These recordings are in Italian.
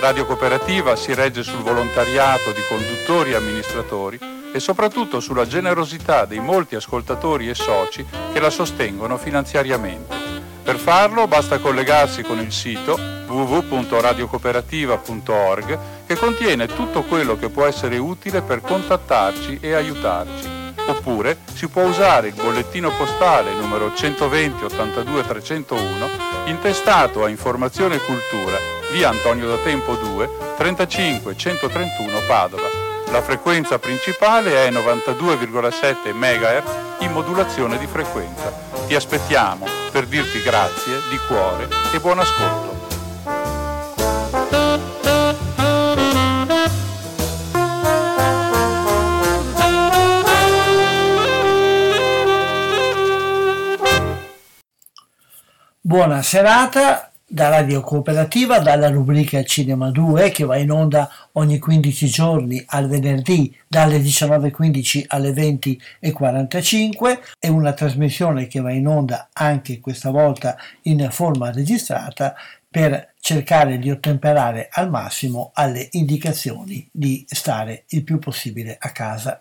Radio Cooperativa si regge sul volontariato di conduttori e amministratori e soprattutto sulla generosità dei molti ascoltatori e soci che la sostengono finanziariamente. Per farlo basta collegarsi con il sito www.radiocooperativa.org che contiene tutto quello che può essere utile per contattarci e aiutarci. Oppure si può usare il bollettino postale numero 120 82 301 intestato a Informazione Cultura, via Antonio da Tempo 2, 35 131 Padova la frequenza principale è 92,7 MHz in modulazione di frequenza. Ti aspettiamo per dirti grazie di cuore e buon ascolto. Buona serata, da Radio Cooperativa, dalla rubrica Cinema 2 che va in onda ogni 15 giorni al venerdì dalle 19.15 alle 20.45 è una trasmissione che va in onda anche questa volta in forma registrata per cercare di ottemperare al massimo alle indicazioni di stare il più possibile a casa.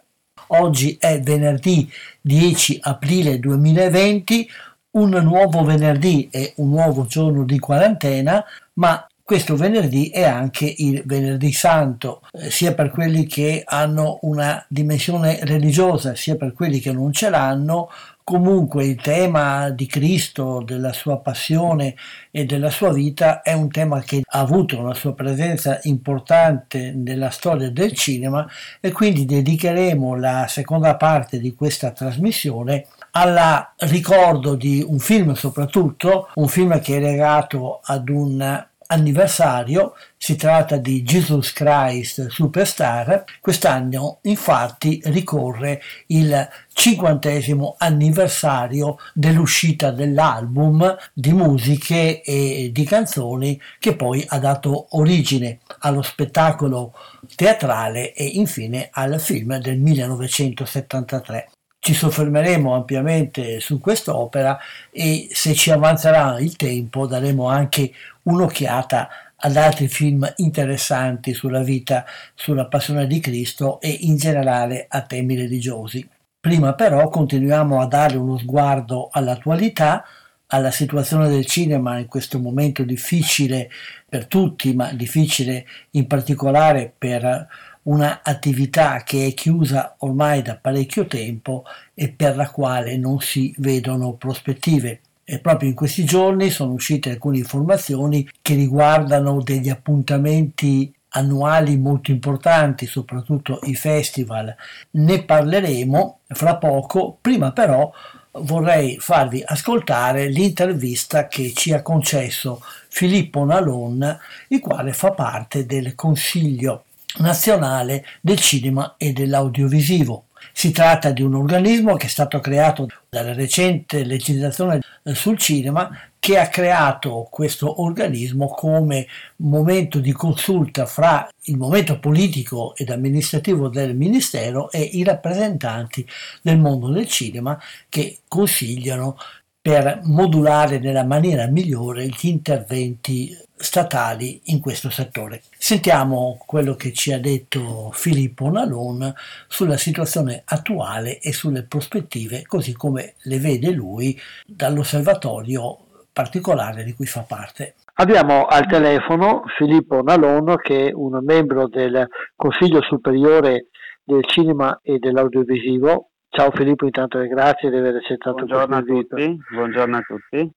Oggi è venerdì 10 aprile 2020, un nuovo venerdì e un nuovo giorno di quarantena, ma questo venerdì è anche il venerdì santo, eh, sia per quelli che hanno una dimensione religiosa, sia per quelli che non ce l'hanno. Comunque il tema di Cristo, della sua passione e della sua vita è un tema che ha avuto una sua presenza importante nella storia del cinema e quindi dedicheremo la seconda parte di questa trasmissione al ricordo di un film soprattutto, un film che è legato ad un anniversario, si tratta di Jesus Christ Superstar, quest'anno infatti ricorre il cinquantesimo anniversario dell'uscita dell'album di musiche e di canzoni che poi ha dato origine allo spettacolo teatrale e infine al film del 1973. Ci soffermeremo ampiamente su quest'opera e se ci avanzerà il tempo daremo anche un'occhiata ad altri film interessanti sulla vita, sulla passione di Cristo e in generale a temi religiosi. Prima però continuiamo a dare uno sguardo all'attualità, alla situazione del cinema in questo momento difficile per tutti, ma difficile in particolare per una attività che è chiusa ormai da parecchio tempo e per la quale non si vedono prospettive. E proprio in questi giorni sono uscite alcune informazioni che riguardano degli appuntamenti annuali molto importanti, soprattutto i festival. Ne parleremo fra poco, prima però vorrei farvi ascoltare l'intervista che ci ha concesso Filippo Nalon, il quale fa parte del Consiglio nazionale del cinema e dell'audiovisivo. Si tratta di un organismo che è stato creato dalla recente legislazione sul cinema che ha creato questo organismo come momento di consulta fra il momento politico ed amministrativo del Ministero e i rappresentanti del mondo del cinema che consigliano per modulare nella maniera migliore gli interventi statali in questo settore. Sentiamo quello che ci ha detto Filippo Nalon sulla situazione attuale e sulle prospettive, così come le vede lui dall'osservatorio particolare di cui fa parte. Abbiamo al telefono Filippo Nalon che è un membro del Consiglio Superiore del Cinema e dell'Audiovisivo Ciao Filippo, intanto grazie di aver accettato Buongiorno a tutti. Buongiorno a tutti.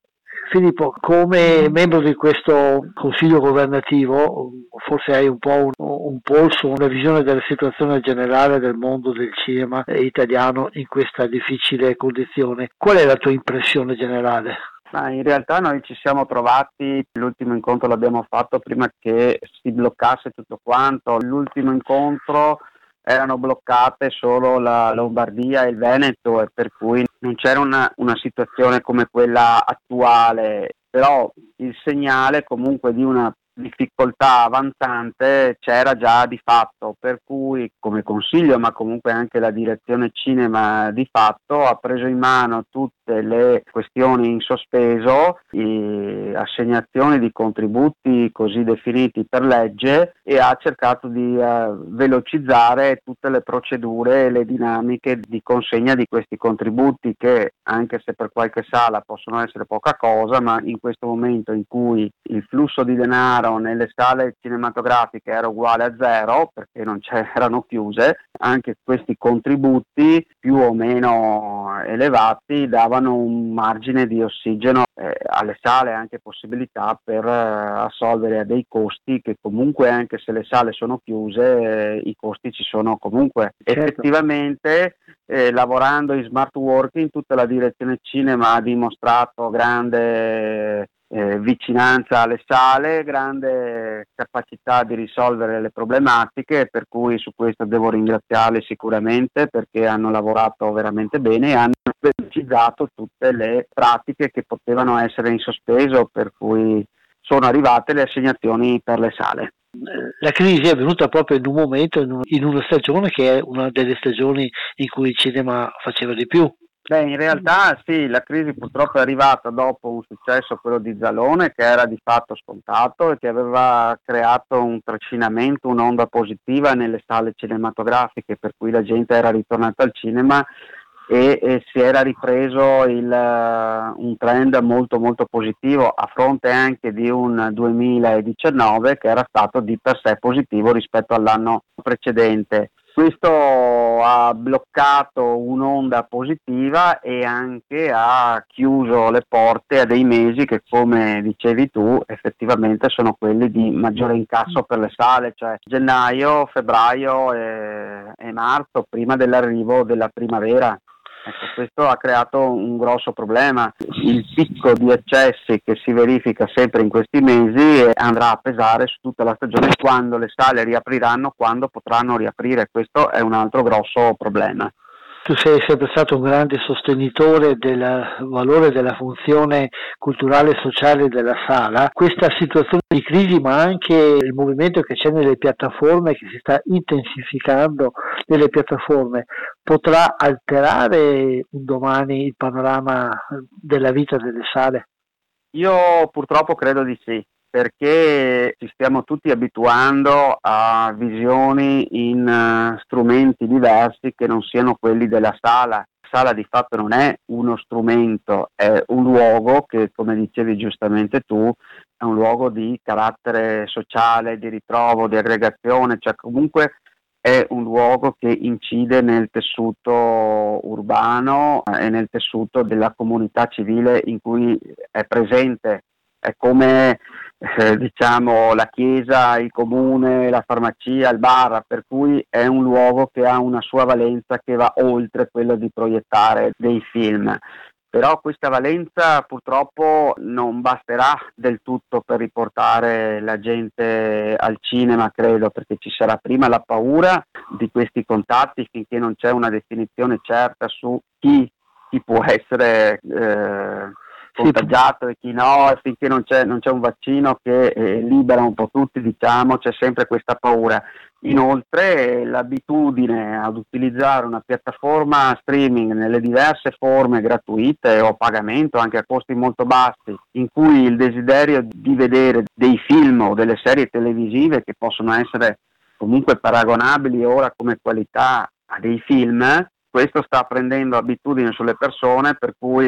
Filippo, come membro di questo consiglio governativo, forse hai un po' un, un, polso, una visione della situazione generale del mondo del cinema italiano in questa difficile condizione. Qual è la tua impressione generale? Ma in realtà noi ci siamo trovati, l'ultimo incontro l'abbiamo fatto prima che si bloccasse tutto quanto, l'ultimo incontro erano bloccate solo la Lombardia e il Veneto e per cui non c'era una, una situazione come quella attuale, però il segnale comunque di una difficoltà avanzante c'era già di fatto, per cui come consiglio, ma comunque anche la direzione cinema di fatto ha preso in mano tutte le questioni in sospeso, assegnazioni di contributi così definiti per legge e ha cercato di uh, velocizzare tutte le procedure e le dinamiche di consegna di questi contributi che anche se per qualche sala possono essere poca cosa, ma in questo momento in cui il flusso di denaro denaro nelle sale cinematografiche era uguale a zero perché non c'erano chiuse, anche questi contributi più o meno elevati davano un margine di ossigeno eh, alle sale, anche possibilità per eh, assolvere a dei costi che comunque anche se le sale sono chiuse eh, i costi ci sono comunque. Certo. Effettivamente eh, lavorando in smart working tutta la direzione cinema ha dimostrato grande eh, vicinanza alle sale, grande capacità di risolvere le problematiche, per cui su questo devo ringraziarli sicuramente perché hanno lavorato veramente bene e hanno velocizzato tutte le pratiche che potevano essere in sospeso, per cui sono arrivate le assegnazioni per le sale. La crisi è venuta proprio in un momento, in una stagione che è una delle stagioni in cui il cinema faceva di più, Beh, in realtà sì, la crisi purtroppo è arrivata dopo un successo, quello di Zalone, che era di fatto scontato e che aveva creato un trascinamento, un'onda positiva nelle sale cinematografiche, per cui la gente era ritornata al cinema e, e si era ripreso il, uh, un trend molto molto positivo a fronte anche di un 2019 che era stato di per sé positivo rispetto all'anno precedente. Questo ha bloccato un'onda positiva e anche ha chiuso le porte a dei mesi che, come dicevi tu, effettivamente sono quelli di maggiore incasso per le sale, cioè gennaio, febbraio e, e marzo, prima dell'arrivo della primavera. Ecco, questo ha creato un grosso problema. Il picco di eccessi che si verifica sempre in questi mesi andrà a pesare su tutta la stagione quando le sale riapriranno, quando potranno riaprire. Questo è un altro grosso problema. Tu sei sempre stato un grande sostenitore del valore della funzione culturale e sociale della sala. Questa situazione di crisi, ma anche il movimento che c'è nelle piattaforme, che si sta intensificando nelle piattaforme, potrà alterare un domani il panorama della vita delle sale? Io purtroppo credo di sì perché ci stiamo tutti abituando a visioni in uh, strumenti diversi che non siano quelli della sala. La sala di fatto non è uno strumento, è un luogo che, come dicevi giustamente tu, è un luogo di carattere sociale, di ritrovo, di aggregazione, cioè comunque è un luogo che incide nel tessuto urbano e nel tessuto della comunità civile in cui è presente. È come eh, diciamo, la chiesa, il comune, la farmacia, il bar, per cui è un luogo che ha una sua valenza che va oltre quello di proiettare dei film. Però questa valenza purtroppo non basterà del tutto per riportare la gente al cinema, credo, perché ci sarà prima la paura di questi contatti finché non c'è una definizione certa su chi, chi può essere eh, contagiato e chi no, e finché non c'è, non c'è un vaccino che eh, libera un po' tutti, diciamo, c'è sempre questa paura. Inoltre l'abitudine ad utilizzare una piattaforma streaming nelle diverse forme gratuite o a pagamento, anche a costi molto bassi, in cui il desiderio di vedere dei film o delle serie televisive che possono essere comunque paragonabili ora come qualità a dei film, questo sta prendendo abitudine sulle persone per cui,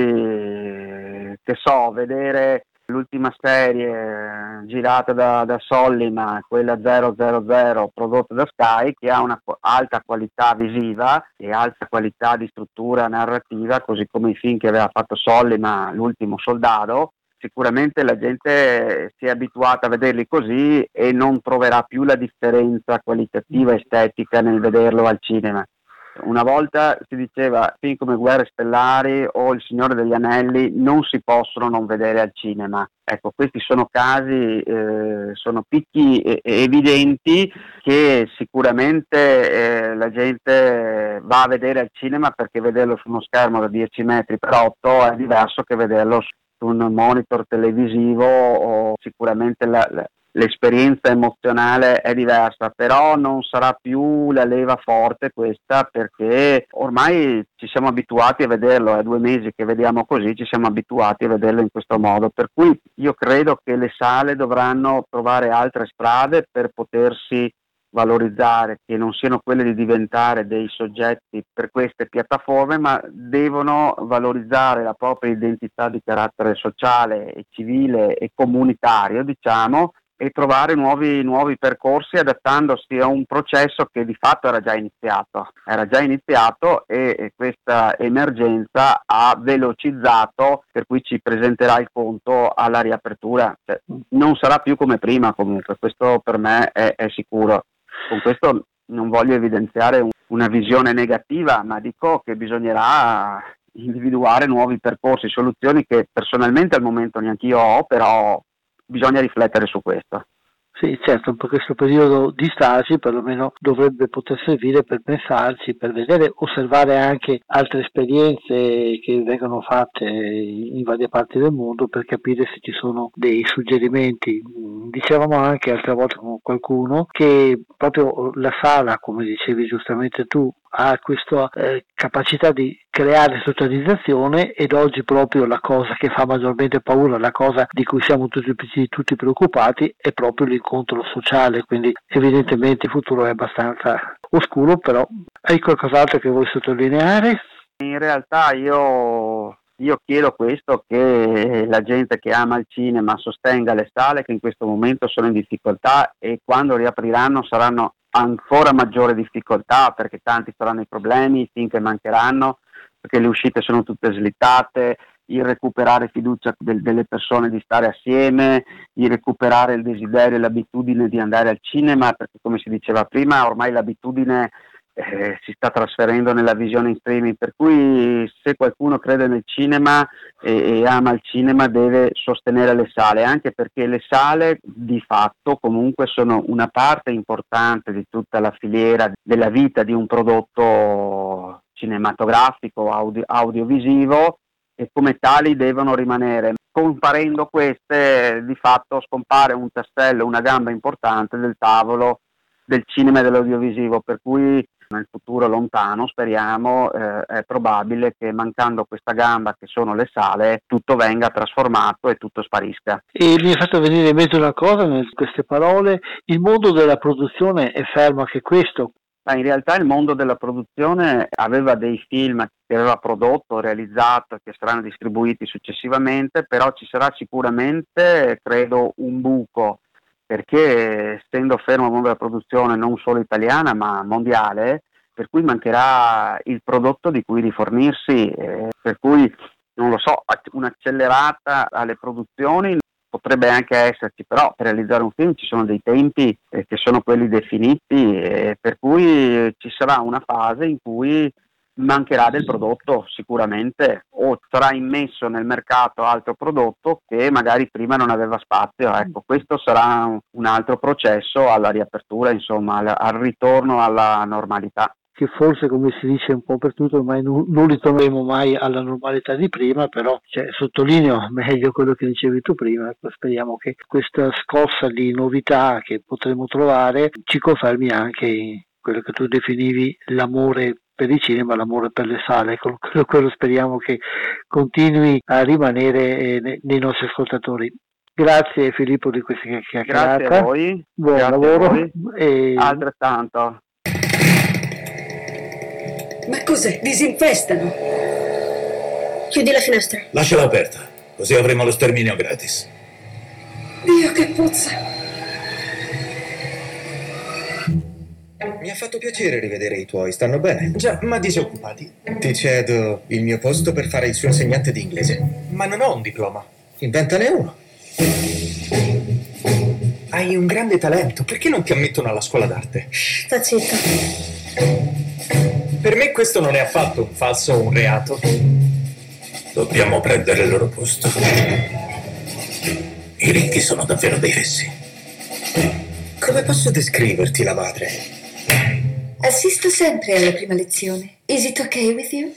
che so, vedere l'ultima serie girata da, da Sollima, quella 000 prodotta da Sky, che ha una alta qualità visiva e alta qualità di struttura narrativa, così come i film che aveva fatto Sollima, l'ultimo soldato, sicuramente la gente si è abituata a vederli così e non troverà più la differenza qualitativa estetica nel vederlo al cinema Una volta si diceva film come Guerre Stellari o Il Signore degli Anelli non si possono non vedere al cinema. Ecco, questi sono casi, eh, sono picchi e- evidenti che sicuramente eh, la gente va a vedere al cinema perché vederlo su uno schermo da 10 metri per 8 è diverso che vederlo su un monitor televisivo o sicuramente la, la l'esperienza emozionale è diversa, però non sarà più la leva forte questa perché ormai ci siamo abituati a vederlo, è due mesi che vediamo così, ci siamo abituati a vederlo in questo modo, per cui io credo che le sale dovranno trovare altre strade per potersi valorizzare, che non siano quelle di diventare dei soggetti per queste piattaforme, ma devono valorizzare la propria identità di carattere sociale e civile e comunitario, diciamo, e trovare nuovi, nuovi, percorsi adattandosi a un processo che di fatto era già iniziato. Era già iniziato e, e questa emergenza ha velocizzato, per cui ci presenterà il conto alla riapertura. Cioè, non sarà più come prima comunque, questo per me è, è sicuro. Con questo non voglio evidenziare un, una visione negativa, ma dico che bisognerà individuare nuovi percorsi, soluzioni che personalmente al momento neanche io ho, però bisogna riflettere su questo. Sì, certo, questo periodo di stasi perlomeno dovrebbe poter servire per pensarci, per vedere, osservare anche altre esperienze che vengono fatte in varie parti del mondo per capire se ci sono dei suggerimenti. Dicevamo anche altre volte con qualcuno che proprio la sala, come dicevi giustamente tu, ha questa eh, capacità di creare socializzazione ed oggi proprio la cosa che fa maggiormente paura, la cosa di cui siamo tutti, tutti preoccupati è proprio l'incontro sociale, quindi evidentemente il futuro è abbastanza oscuro, però hai qualcos'altro che vuoi sottolineare? In realtà io io chiedo questo che la gente che ama il cinema sostenga le sale che in questo momento sono in difficoltà e quando riapriranno saranno ancora maggiore difficoltà perché tanti saranno i problemi, i film che mancheranno, perché le uscite sono tutte slittate, il recuperare fiducia del, delle persone di stare assieme, il recuperare il desiderio e l'abitudine di andare al cinema, perché come si diceva prima ormai l'abitudine eh, si sta trasferendo nella visione in streaming, per cui se qualcuno crede nel cinema e, e, ama il cinema deve sostenere le sale, anche perché le sale di fatto comunque sono una parte importante di tutta la filiera della vita di un prodotto cinematografico, audio, audiovisivo e come tali devono rimanere. Comparendo queste, di fatto scompare un tassello, una gamba importante del tavolo del cinema e dell'audiovisivo, per cui nel futuro lontano, speriamo, eh, è probabile che mancando questa gamba che sono le sale, tutto venga trasformato e tutto sparisca. E mi è fatto venire in mente una cosa in queste parole, il mondo della produzione è fermo anche questo. Ma in realtà il mondo della produzione aveva dei film che aveva prodotto, realizzato, che saranno distribuiti successivamente, però ci sarà sicuramente, credo, un buco perché essendo fermo il mondo della produzione non solo italiana ma mondiale, per cui mancherà il prodotto di cui rifornirsi, eh, per cui non lo so, un'accelerata alle produzioni potrebbe anche esserci, però per realizzare un film ci sono dei tempi eh, che sono quelli definiti, eh, per cui ci sarà una fase in cui mancherà del prodotto sicuramente o sarà immesso nel mercato altro prodotto che magari prima non aveva spazio. Ecco, questo sarà un altro processo alla riapertura, insomma, al, al ritorno alla normalità. Che forse come si dice un po' per tutto ormai non, non ritorneremo mai alla normalità di prima, però cioè, sottolineo meglio quello che dicevi tu prima, ecco, speriamo che questa scossa di novità che potremo trovare ci confermi anche quello che tu definivi l'amore per il cinema, l'amore per le sale, quello, quello speriamo che continui a rimanere eh, nei nostri ascoltatori. Grazie Filippo di questa chiacchierata. Grazie a voi. Buon Grazie lavoro. E... Altrettanto. Ma cos'è? Disinfestano. Chiudi la finestra. Lasciala aperta, così avremo lo sterminio gratis. Dio che puzza. Mi ha fatto piacere rivedere i tuoi, stanno bene? Già, ma disoccupati. Ti cedo il mio posto per fare il suo insegnante di inglese. Ma non ho un diploma. Inventane uno. Hai un grande talento, perché non ti ammettono alla scuola d'arte? Sta zitto. Per me questo non è affatto un falso o un reato. Dobbiamo prendere il loro posto. I ricchi sono davvero dei fessi. Come posso descriverti la madre? Assisto sempre alla prima lezione. Is it okay with you?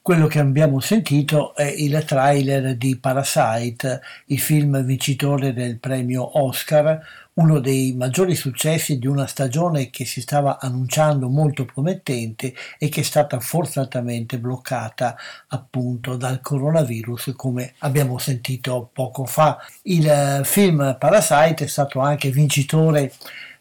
Quello che abbiamo sentito è il trailer di Parasite, il film vincitore del premio Oscar, uno dei maggiori successi di una stagione che si stava annunciando molto promettente e che è stata forzatamente bloccata appunto dal coronavirus come abbiamo sentito poco fa. Il eh, film Parasite è stato anche vincitore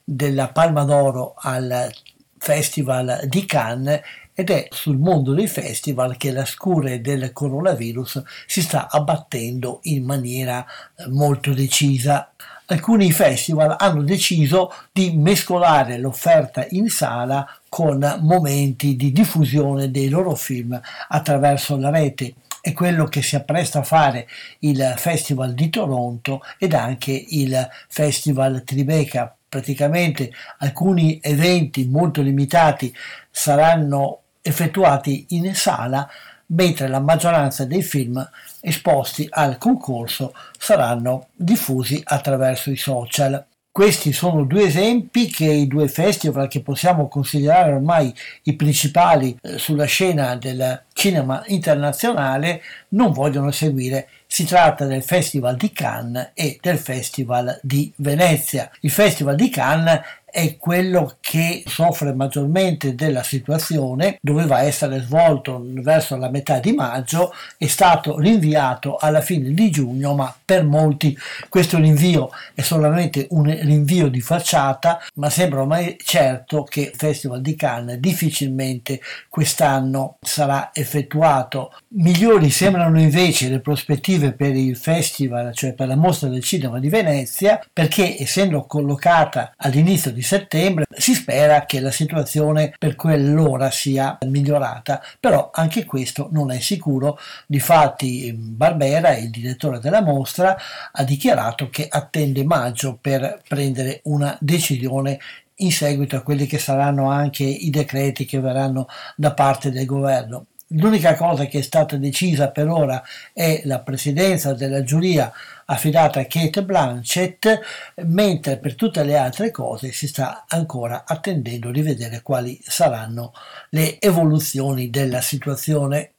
della Palma d'Oro al Festival di Cannes ed è sul mondo dei festival che la scure del coronavirus si sta abbattendo in maniera eh, molto decisa. Alcuni festival hanno deciso di mescolare l'offerta in sala con momenti di diffusione dei loro film attraverso la rete è quello che si appresta a fare il Festival di Toronto ed anche il Festival Tribeca. Praticamente alcuni eventi molto limitati saranno effettuati in sala, mentre la maggioranza dei film esposti al concorso saranno diffusi attraverso i social. Questi sono due esempi che i due festival che possiamo considerare ormai i principali eh, sulla scena del cinema internazionale non vogliono seguire. Si tratta del Festival di Cannes e del Festival di Venezia. Il Festival di Cannes è quello che soffre maggiormente della situazione, doveva essere svolto verso la metà di maggio, è stato rinviato alla fine di giugno, ma per molti questo rinvio è solamente un rinvio di facciata, ma sembra ormai certo che il Festival di Cannes difficilmente quest'anno sarà effettuato. Migliori sembrano invece le prospettive per il festival, cioè per la mostra del cinema di Venezia, perché essendo collocata all'inizio di di settembre. Si spera che la situazione per quell'ora sia migliorata, però anche questo non è sicuro. Difatti Barbera, il direttore della mostra, ha dichiarato che attende maggio per prendere una decisione in seguito a quelli che saranno anche i decreti che verranno da parte del governo. L'unica cosa che è stata decisa per ora è la presidenza della giuria affidata a Kate Blanchett, mentre per tutte le altre cose si sta ancora attendendo di vedere quali saranno le evoluzioni della situazione.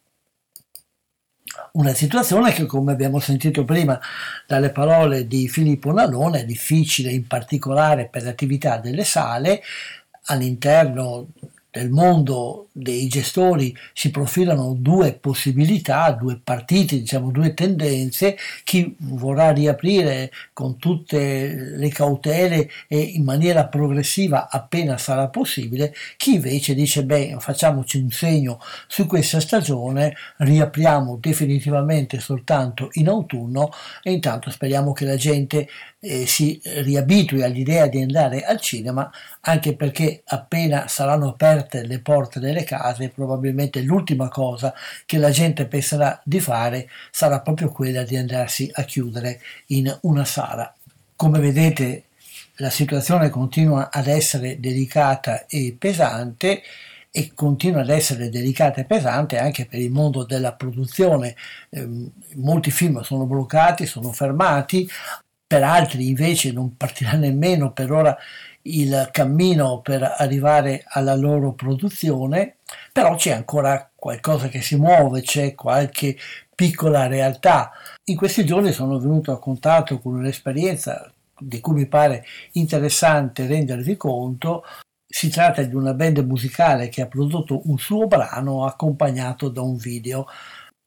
Una situazione che, come abbiamo sentito prima dalle parole di Filippo Nalone, è difficile in particolare per le attività delle sale all'interno nel mondo dei gestori si profilano due possibilità, due partiti, diciamo due tendenze, chi vorrà riaprire con tutte le cautele e in maniera progressiva appena sarà possibile, chi invece dice beh facciamoci un segno su questa stagione, riapriamo definitivamente soltanto in autunno e intanto speriamo che la gente eh, si riabitui all'idea di andare al cinema, anche perché appena saranno aperte le porte delle case, probabilmente l'ultima cosa che la gente penserà di fare sarà proprio quella di andarsi a chiudere in una sala. Come vedete la situazione continua ad essere delicata e pesante e continua ad essere delicata e pesante anche per il mondo della produzione. Eh, molti film sono bloccati, sono fermati, per altri invece non partirà nemmeno per ora il cammino per arrivare alla loro produzione, però c'è ancora qualcosa che si muove, c'è qualche piccola realtà. In questi giorni sono venuto a contatto con un'esperienza di cui mi pare interessante rendervi conto. Si tratta di una band musicale che ha prodotto un suo brano accompagnato da un video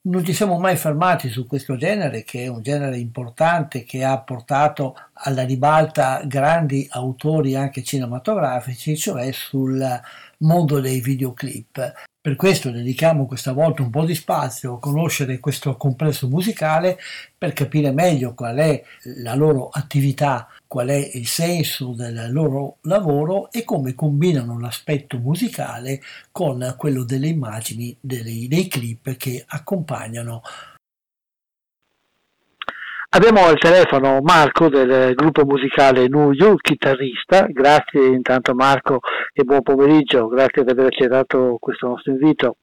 non ci siamo mai fermati su questo genere, che è un genere importante che ha portato alla ribalta grandi autori anche cinematografici, cioè sul mondo dei videoclip. Per questo dedichiamo questa volta un po' di spazio a conoscere questo complesso musicale per capire meglio qual è la loro attività, qual è il senso del loro lavoro e come combinano l'aspetto musicale con quello delle immagini dei, dei clip che accompagnano Abbiamo al telefono Marco del gruppo musicale Nuyu, chitarrista. Grazie intanto Marco e buon pomeriggio, grazie per aver accettato questo nostro invito.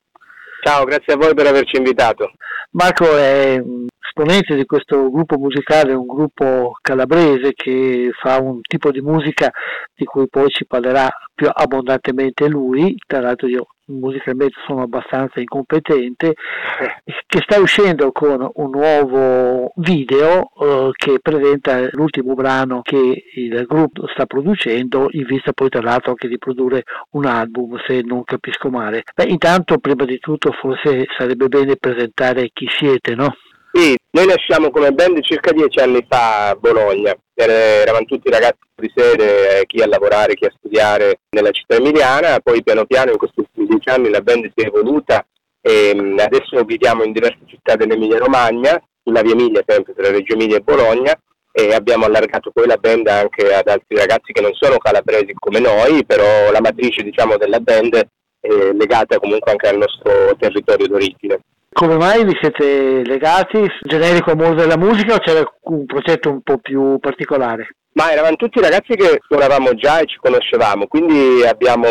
Ciao, grazie a voi per averci invitato. Marco è esponente di questo gruppo musicale, un gruppo calabrese che fa un tipo di musica di cui poi ci parlerà più abbondantemente lui, tra l'altro io musicalmente sono abbastanza incompetente, che sta uscendo con un nuovo video eh, che presenta l'ultimo brano che il gruppo sta producendo in vista poi tra l'altro anche di produrre un album se non capisco male. Beh, intanto prima di tutto forse sarebbe bene presentare chi siete, no? Sì, noi nasciamo come band circa dieci anni fa a Bologna, eravamo tutti ragazzi di sede, chi a lavorare, chi a studiare nella città emiliana, poi piano piano in questi ultimi dieci anni la band si è evoluta e mm, adesso viviamo in diverse città dell'Emilia Romagna, sulla via Emilia sempre tra Reggio Emilia e Bologna e abbiamo allargato poi la band anche ad altri ragazzi che non sono calabresi come noi, però la matrice diciamo della band è legata comunque anche al nostro territorio d'origine. Come mai vi siete legati? Generico mondo della musica o c'era un progetto un po' più particolare? Ma eravamo tutti ragazzi che suonavamo già e ci conoscevamo, quindi abbiamo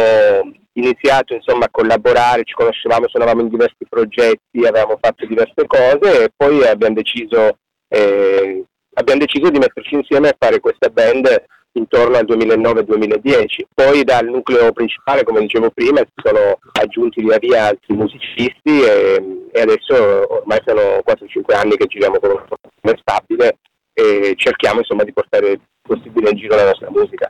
iniziato insomma, a collaborare, ci conoscevamo, suonavamo in diversi progetti, avevamo fatto diverse cose e poi abbiamo deciso, eh, abbiamo deciso di metterci insieme a fare questa band intorno al 2009-2010. Poi dal nucleo principale, come dicevo prima, si sono aggiunti via via altri musicisti e, e adesso ormai sono 4-5 anni che giriamo con una formazione stabile e cerchiamo insomma di portare il possibile in giro la nostra musica.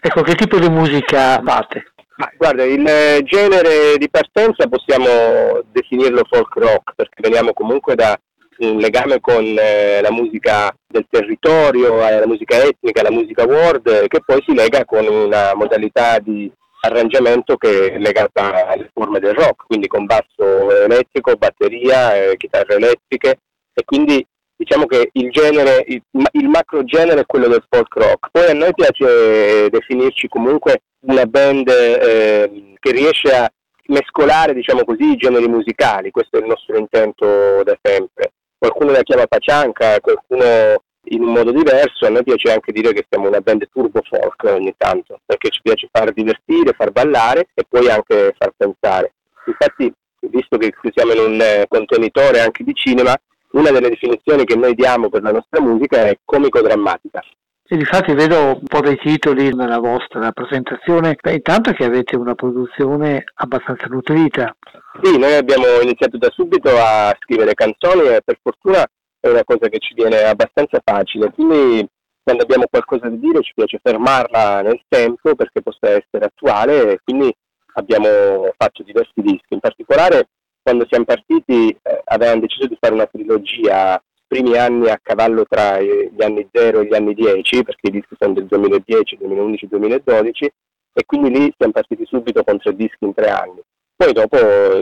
Ecco, che tipo di musica fate? Ma, guarda, il genere di partenza possiamo definirlo folk rock perché veniamo comunque da un legame con eh, la musica del territorio, eh, la musica etnica, la musica world, che poi si lega con una modalità di arrangiamento che è legata alle forme del rock, quindi con basso elettrico, batteria, eh, chitarre elettriche. E quindi diciamo che il genere, il, il, macro genere è quello del folk rock. Poi a noi piace definirci comunque una band eh, che riesce a mescolare, diciamo così, i generi musicali, questo è il nostro intento da sempre qualcuno la chiama pacianca, qualcuno in un modo diverso, a noi piace anche dire che siamo una band turbo folk ogni tanto, perché ci piace far divertire, far ballare e poi anche far pensare. Infatti, visto che siamo in un eh, contenitore anche di cinema, una delle definizioni che noi diamo per la nostra musica è comico-drammatica. E infatti vedo un po' dei titoli nella vostra presentazione, Beh, intanto che avete una produzione abbastanza nutrita. Sì, noi abbiamo iniziato da subito a scrivere canzoni e per fortuna è una cosa che ci viene abbastanza facile, quindi quando abbiamo qualcosa da dire ci piace fermarla nel tempo perché possa essere attuale e quindi abbiamo fatto diversi dischi. In particolare quando siamo partiti eh, avevamo deciso di fare una trilogia primi anni a cavallo tra gli anni 0 e gli anni 10, perché i dischi sono del 2010, 2011, 2012, e quindi lì siamo partiti subito con tre dischi in tre anni. Poi dopo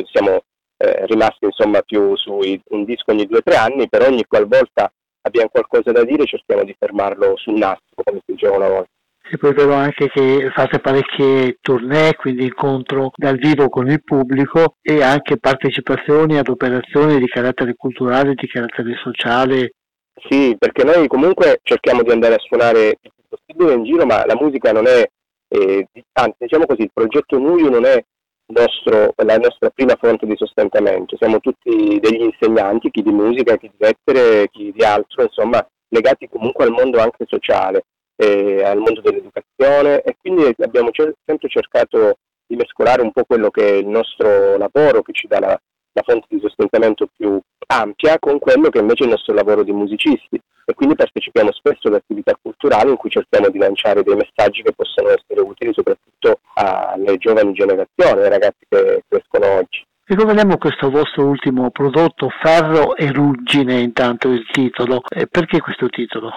siamo eh, rimasti insomma più su un disco ogni due o tre anni, per ogni qualvolta abbiamo qualcosa da dire cerchiamo di fermarlo sul nastro, come si diceva una volta. E poi vedo anche che fate parecchie tournée, quindi incontro dal vivo con il pubblico e anche partecipazioni ad operazioni di carattere culturale, di carattere sociale. Sì, perché noi comunque cerchiamo di andare a suonare il più possibile in giro, ma la musica non è, eh, anzi diciamo così, il progetto Nuio non è nostro, la nostra prima fonte di sostentamento, siamo tutti degli insegnanti, chi di musica, chi di lettere, chi di altro, insomma legati comunque al mondo anche sociale eh, al mondo dell'educazione e quindi abbiamo cer- sempre cercato di mescolare un po' quello che è il nostro lavoro che ci dà la, la fonte di sostentamento più ampia con quello che invece è il nostro lavoro di musicisti e quindi partecipiamo spesso ad attività culturali in cui cerchiamo di lanciare dei messaggi che possono essere utili soprattutto alle giovani generazioni, ai ragazzi che crescono oggi. Ricordiamo questo vostro ultimo prodotto, Ferro e Ruggine, intanto il titolo. Perché questo titolo?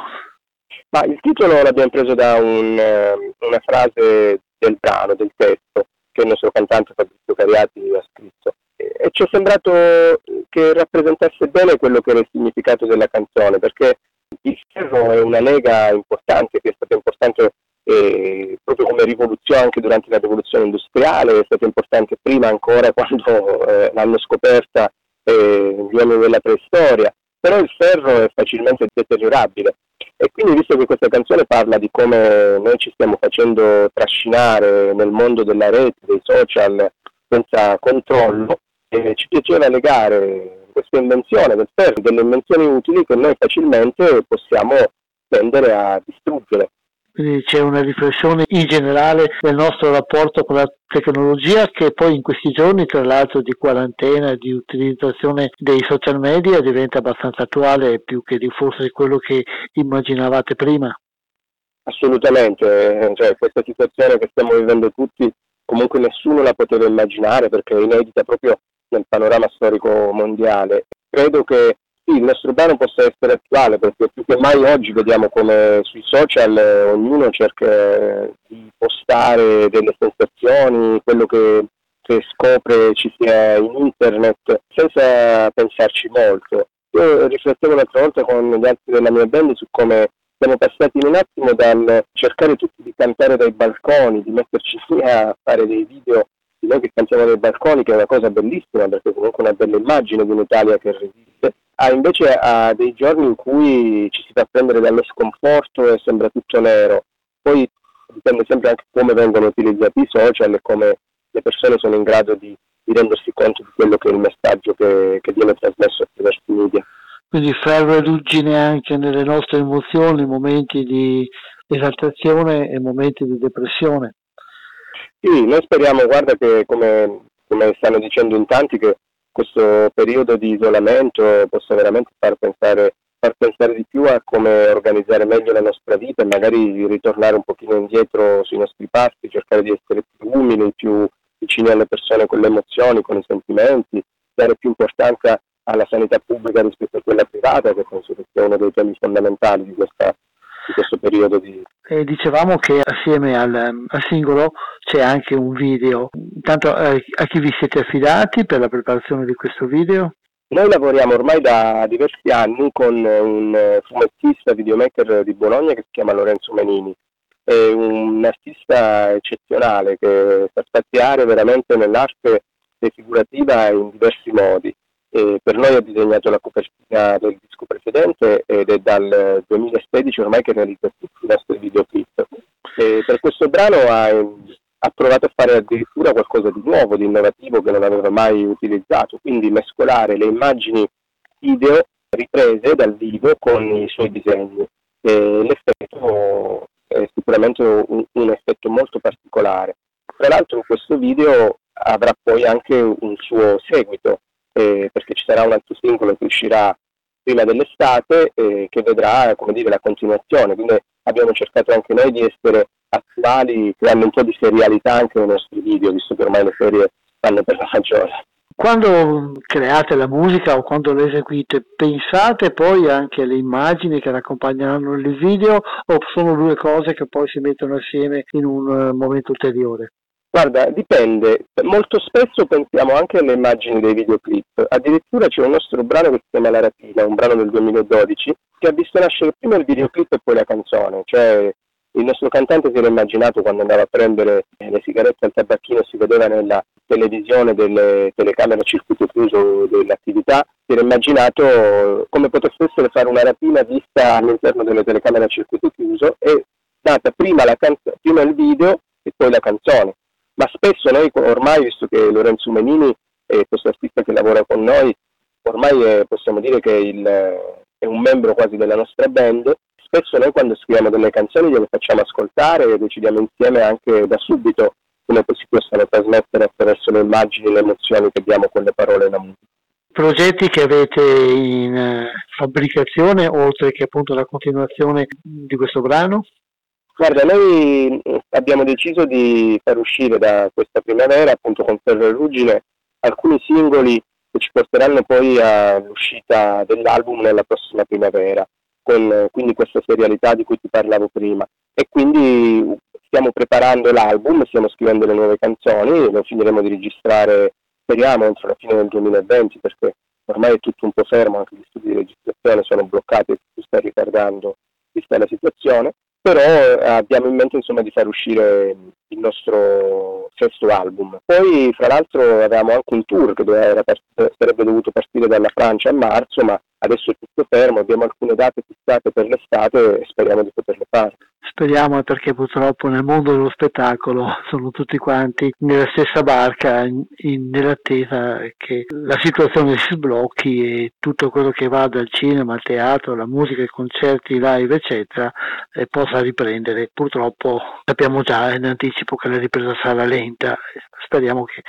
Ma il titolo l'abbiamo preso da un, ehm, una frase del brano, del testo, che il nostro cantante Fabrizio Cariati ha scritto. E ci è sembrato che rappresentasse bene quello che era il significato della canzone, perché il ferro è una lega importante, che è stata importante eh, proprio come rivoluzione anche durante la rivoluzione industriale, è stata importante prima ancora quando eh, l'hanno scoperta eh, gli uomini della preistoria però il ferro è facilmente deteriorabile e quindi visto che questa canzone parla di come noi ci stiamo facendo trascinare nel mondo della rete, dei social senza controllo, eh, ci piaceva legare questa invenzione del ferro, delle invenzioni utili che noi facilmente possiamo tendere a distruggere. Quindi c'è una riflessione in generale del nostro rapporto con la tecnologia che poi in questi giorni, tra l'altro di quarantena, di utilizzazione dei social media, diventa abbastanza attuale più che di forse quello che immaginavate prima. Assolutamente, cioè, questa situazione che stiamo vivendo tutti comunque nessuno la poteva immaginare perché è inedita proprio nel panorama storico mondiale. Credo che sì, il nostro brano possa essere attuale perché più che mai oggi vediamo come sui social eh, ognuno cerca di postare delle sensazioni, quello che, che scopre ci sia in internet senza pensarci molto. Io riflettevo l'altra volta con gli altri della mia band su come siamo passati in un attimo dal cercare tutti di cantare dai balconi, di metterci a fare dei video di noi che cantiamo dai balconi, che è una cosa bellissima perché comunque è una bella immagine di un'Italia che resiste, a invece a dei giorni in cui ci si fa prendere dallo sconforto e sembra tutto nero. Poi dipende sempre anche come vengono utilizzati i social e come le persone sono in grado di, di rendersi conto di quello che è il messaggio che, che viene trasmesso attraverso i media. Quindi ferro e ruggine anche nelle nostre emozioni, momenti di esaltazione e momenti di depressione. Sì, noi speriamo, guarda che come, come stanno dicendo in tanti, che questo periodo di isolamento possa veramente far pensare, far pensare di più a come organizzare meglio la nostra vita e magari ritornare un pochino indietro sui nostri passi, cercare di essere più umili, più vicini alle persone con le emozioni, con i sentimenti, dare più importanza alla sanità pubblica rispetto a quella privata, che penso che sia uno dei temi fondamentali di questa di questo periodo di... E dicevamo che assieme al, al, singolo c'è anche un video. Intanto eh, a chi vi siete affidati per la preparazione di questo video? Noi lavoriamo ormai da diversi anni con un fumettista videomaker di Bologna che si chiama Lorenzo Menini. È un artista eccezionale che sa spaziare veramente nell'arte figurativa in diversi modi. E per noi ha disegnato la copertina del disco precedente ed è dal 2016 ormai che realizza tutti i nostri videoclip. E per questo brano ha, ha, provato a fare addirittura qualcosa di nuovo, di innovativo che non aveva mai utilizzato, quindi mescolare le immagini video riprese dal vivo con i suoi disegni. E l'effetto è sicuramente un, un effetto molto particolare. Tra l'altro questo video avrà poi anche un suo seguito eh, perché ci sarà un altro singolo che uscirà prima dell'estate eh, che vedrà dire, la continuazione. Quindi abbiamo cercato anche noi di essere attuali, creando un po' di serialità anche nei nostri video, visto che ormai le serie fanno per la maggiore. Quando create la musica o quando la eseguite, pensate poi anche alle immagini che accompagneranno il video o sono due cose che poi si mettono assieme in un uh, momento ulteriore? Guarda, dipende. Molto spesso pensiamo anche alle immagini dei videoclip. Addirittura c'è un nostro brano che si chiama La rapina, un brano del 2012, che ha visto nascere prima il videoclip e poi la canzone. Cioè, il nostro cantante si era immaginato quando andava a prendere le sigarette al tabacchino, si vedeva nella televisione delle telecamere a circuito chiuso dell'attività, si era immaginato come potesse essere fare una rapina vista all'interno delle telecamere a circuito chiuso e data prima, canzo- prima il video e poi la canzone ma spesso noi ormai, visto che Lorenzo Menini è questo artista che lavora con noi, ormai è, possiamo dire che il, è un membro quasi della nostra band, spesso noi quando scriviamo delle canzoni gliele facciamo ascoltare e decidiamo insieme anche da subito come si possano trasmettere attraverso le immagini e le emozioni che diamo con le parole e la. Progetti che avete in eh, fabbricazione oltre che appunto la continuazione di questo brano? Guarda, noi abbiamo deciso di far uscire da questa primavera, appunto con Ferro e Ruggine, alcuni singoli che ci porteranno poi all'uscita dell'album nella prossima primavera, con quindi questa serialità di cui ti parlavo prima. E quindi stiamo preparando l'album, stiamo scrivendo le nuove canzoni, lo finiremo di registrare, speriamo, entro la fine del 2020, perché ormai è tutto un po' fermo, anche gli studi di registrazione sono bloccati si sta ritardando vista la situazione però eh, abbiamo in mente insomma, di far uscire il nostro sesto album. Poi fra l'altro avevamo anche un tour che doveva, sarebbe dovuto partire dalla Francia a marzo, ma adesso è tutto fermo, abbiamo alcune date fissate per l'estate e speriamo di poterle fare. Speriamo perché purtroppo nel mondo dello spettacolo sono tutti quanti nella stessa barca in, in, nell'attesa che la situazione si sblocchi e tutto quello che va dal cinema al teatro, la musica, i concerti, live eccetera eh, possa riprendere. Purtroppo sappiamo già in anticipo che la ripresa sarà lenta, speriamo che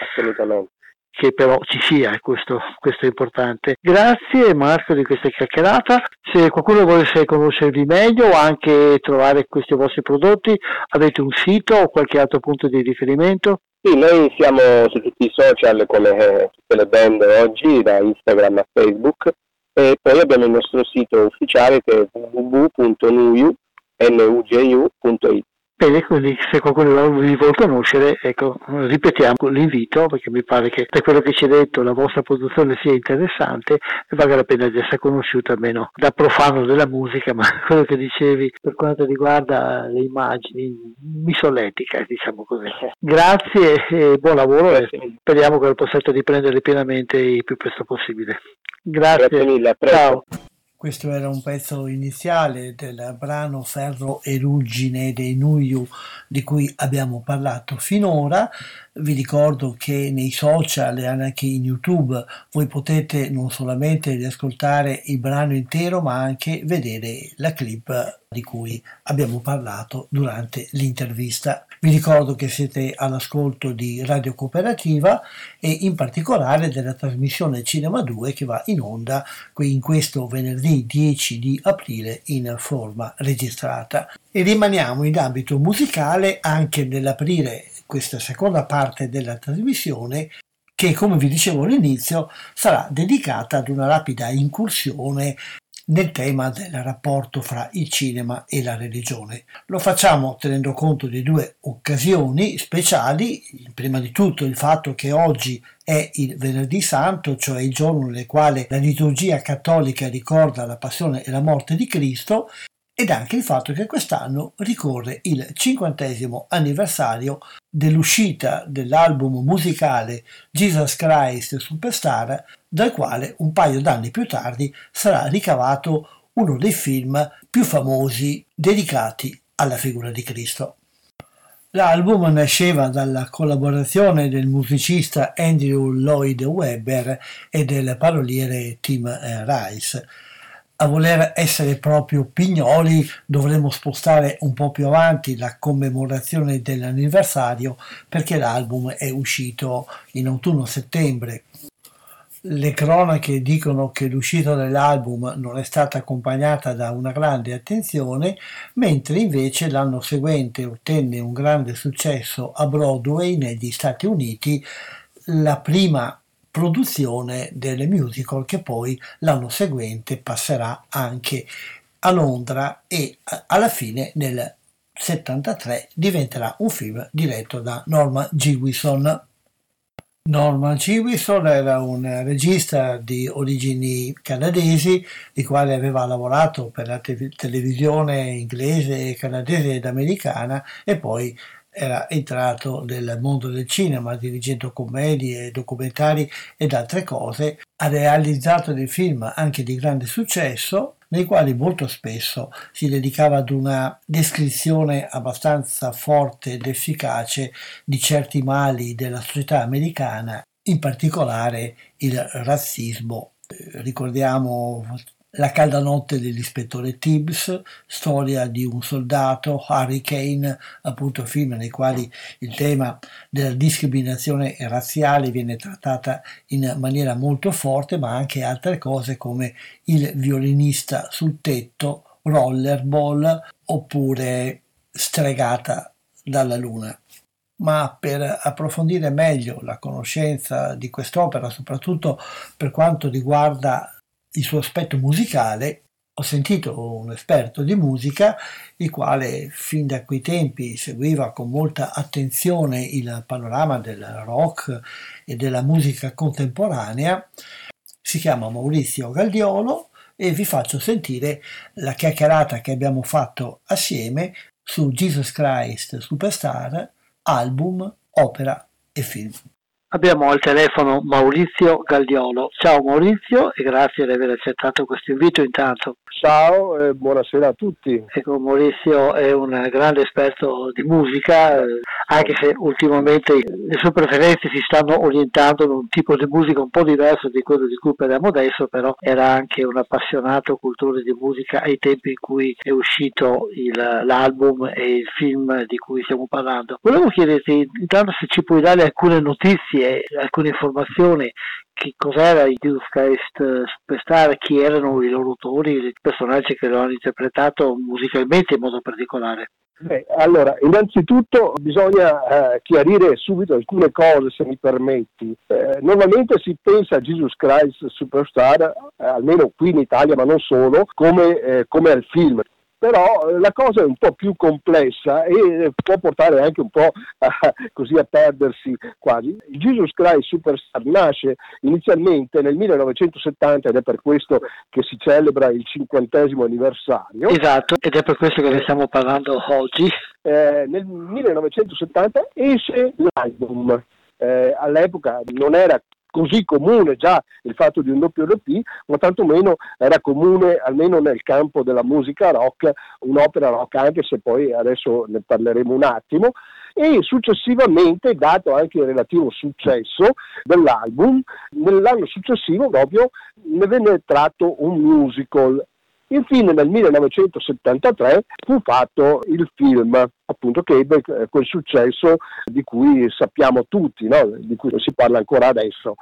che però ci sia, questo, questo, è importante. Grazie Marco di questa chiacchierata. Se qualcuno volesse conoscervi meglio o anche trovare questi vostri prodotti, avete un sito o qualche altro punto di riferimento? Sì, noi siamo su tutti i social come tutte le band oggi, da Instagram a Facebook e poi abbiamo il nostro sito ufficiale che è www.nuju.it Bene, quindi se qualcuno vi vuole conoscere, ecco, ripetiamo l'invito perché mi pare che da quello che ci hai detto la vostra produzione sia interessante e valga la pena di essere conosciuta almeno da profano della musica, ma quello che dicevi per quanto riguarda le immagini mi solletica, diciamo così. Grazie e buon lavoro Grazie. e speriamo che lo possiate riprendere pienamente il più presto possibile. Grazie. Grazie mille, Ciao. Questo era un pezzo iniziale del brano Ferro e Ruggine dei Nuyu di cui abbiamo parlato finora. Vi ricordo che nei social e anche in YouTube voi potete non solamente riascoltare il brano intero ma anche vedere la clip di cui abbiamo parlato durante l'intervista. Vi ricordo che siete all'ascolto di Radio Cooperativa e in particolare della trasmissione Cinema 2 che va in onda in questo venerdì 10 di aprile in forma registrata. E rimaniamo in ambito musicale anche nell'aprire questa seconda parte della trasmissione che come vi dicevo all'inizio sarà dedicata ad una rapida incursione nel tema del rapporto fra il cinema e la religione. Lo facciamo tenendo conto di due occasioni speciali, prima di tutto il fatto che oggi è il venerdì santo, cioè il giorno nel quale la liturgia cattolica ricorda la passione e la morte di Cristo, ed anche il fatto che quest'anno ricorre il cinquantesimo anniversario dell'uscita dell'album musicale Jesus Christ Superstar, dal quale un paio d'anni più tardi sarà ricavato uno dei film più famosi dedicati alla figura di Cristo. L'album nasceva dalla collaborazione del musicista Andrew Lloyd Webber e del paroliere Tim Rice a voler essere proprio pignoli dovremmo spostare un po' più avanti la commemorazione dell'anniversario perché l'album è uscito in autunno-settembre. Le cronache dicono che l'uscita dell'album non è stata accompagnata da una grande attenzione, mentre invece l'anno seguente ottenne un grande successo a Broadway negli Stati Uniti, la prima produzione delle musical che poi l'anno seguente passerà anche a Londra e alla fine nel 73 diventerà un film diretto da Norman Jewison. Norman Jewison era un regista di origini canadesi, il quale aveva lavorato per la te- televisione inglese, canadese ed americana e poi era entrato nel mondo del cinema dirigendo commedie, documentari ed altre cose, ha realizzato dei film anche di grande successo nei quali molto spesso si dedicava ad una descrizione abbastanza forte ed efficace di certi mali della società americana, in particolare il razzismo. Eh, ricordiamo la calda notte dell'ispettore Tibbs, storia di un soldato, Harry Kane, appunto film nei quali il tema della discriminazione razziale viene trattata in maniera molto forte, ma anche altre cose come il violinista sul tetto, rollerball oppure stregata dalla luna. Ma per approfondire meglio la conoscenza di quest'opera, soprattutto per quanto riguarda il suo aspetto musicale, ho sentito un esperto di musica, il quale fin da quei tempi seguiva con molta attenzione il panorama del rock e della musica contemporanea. Si chiama Maurizio Galdiolo e vi faccio sentire la chiacchierata che abbiamo fatto assieme su Jesus Christ Superstar, album, opera e film. Abbiamo al telefono Maurizio Gagliolo. Ciao Maurizio e grazie di aver accettato questo invito intanto. Ciao e buonasera a tutti. Ecco, Maurizio è un grande esperto di musica, eh, anche se ultimamente le sue preferenze si stanno orientando in un tipo di musica un po' diverso di quello di cui parliamo adesso, però era anche un appassionato cultore di musica ai tempi in cui è uscito il, l'album e il film di cui stiamo parlando. Volevo chiederti intanto se ci puoi dare alcune notizie, alcune informazioni che cos'era il Christ Superstar, chi erano i loro autori, i personaggi che lo hanno interpretato musicalmente in modo particolare. Beh, allora, innanzitutto bisogna eh, chiarire subito alcune cose, se mi permetti. Eh, normalmente si pensa a Jesus Christ Superstar, eh, almeno qui in Italia, ma non solo, come, eh, come al film però eh, la cosa è un po' più complessa e può portare anche un po' a, così a perdersi quasi. Il Jesus Christ Superstar nasce inizialmente nel 1970 ed è per questo che si celebra il cinquantesimo anniversario. Esatto, ed è per questo che ne stiamo parlando oggi. Eh, nel 1970 esce l'album. Eh, all'epoca non era così comune già il fatto di un doppio LP, ma tantomeno era comune almeno nel campo della musica rock, un'opera rock, anche se poi adesso ne parleremo un attimo, e successivamente, dato anche il relativo successo dell'album, nell'anno successivo proprio ne venne tratto un musical. Infine nel 1973 fu fatto il film appunto che ebbe eh, quel successo di cui sappiamo tutti, no? di cui si parla ancora adesso.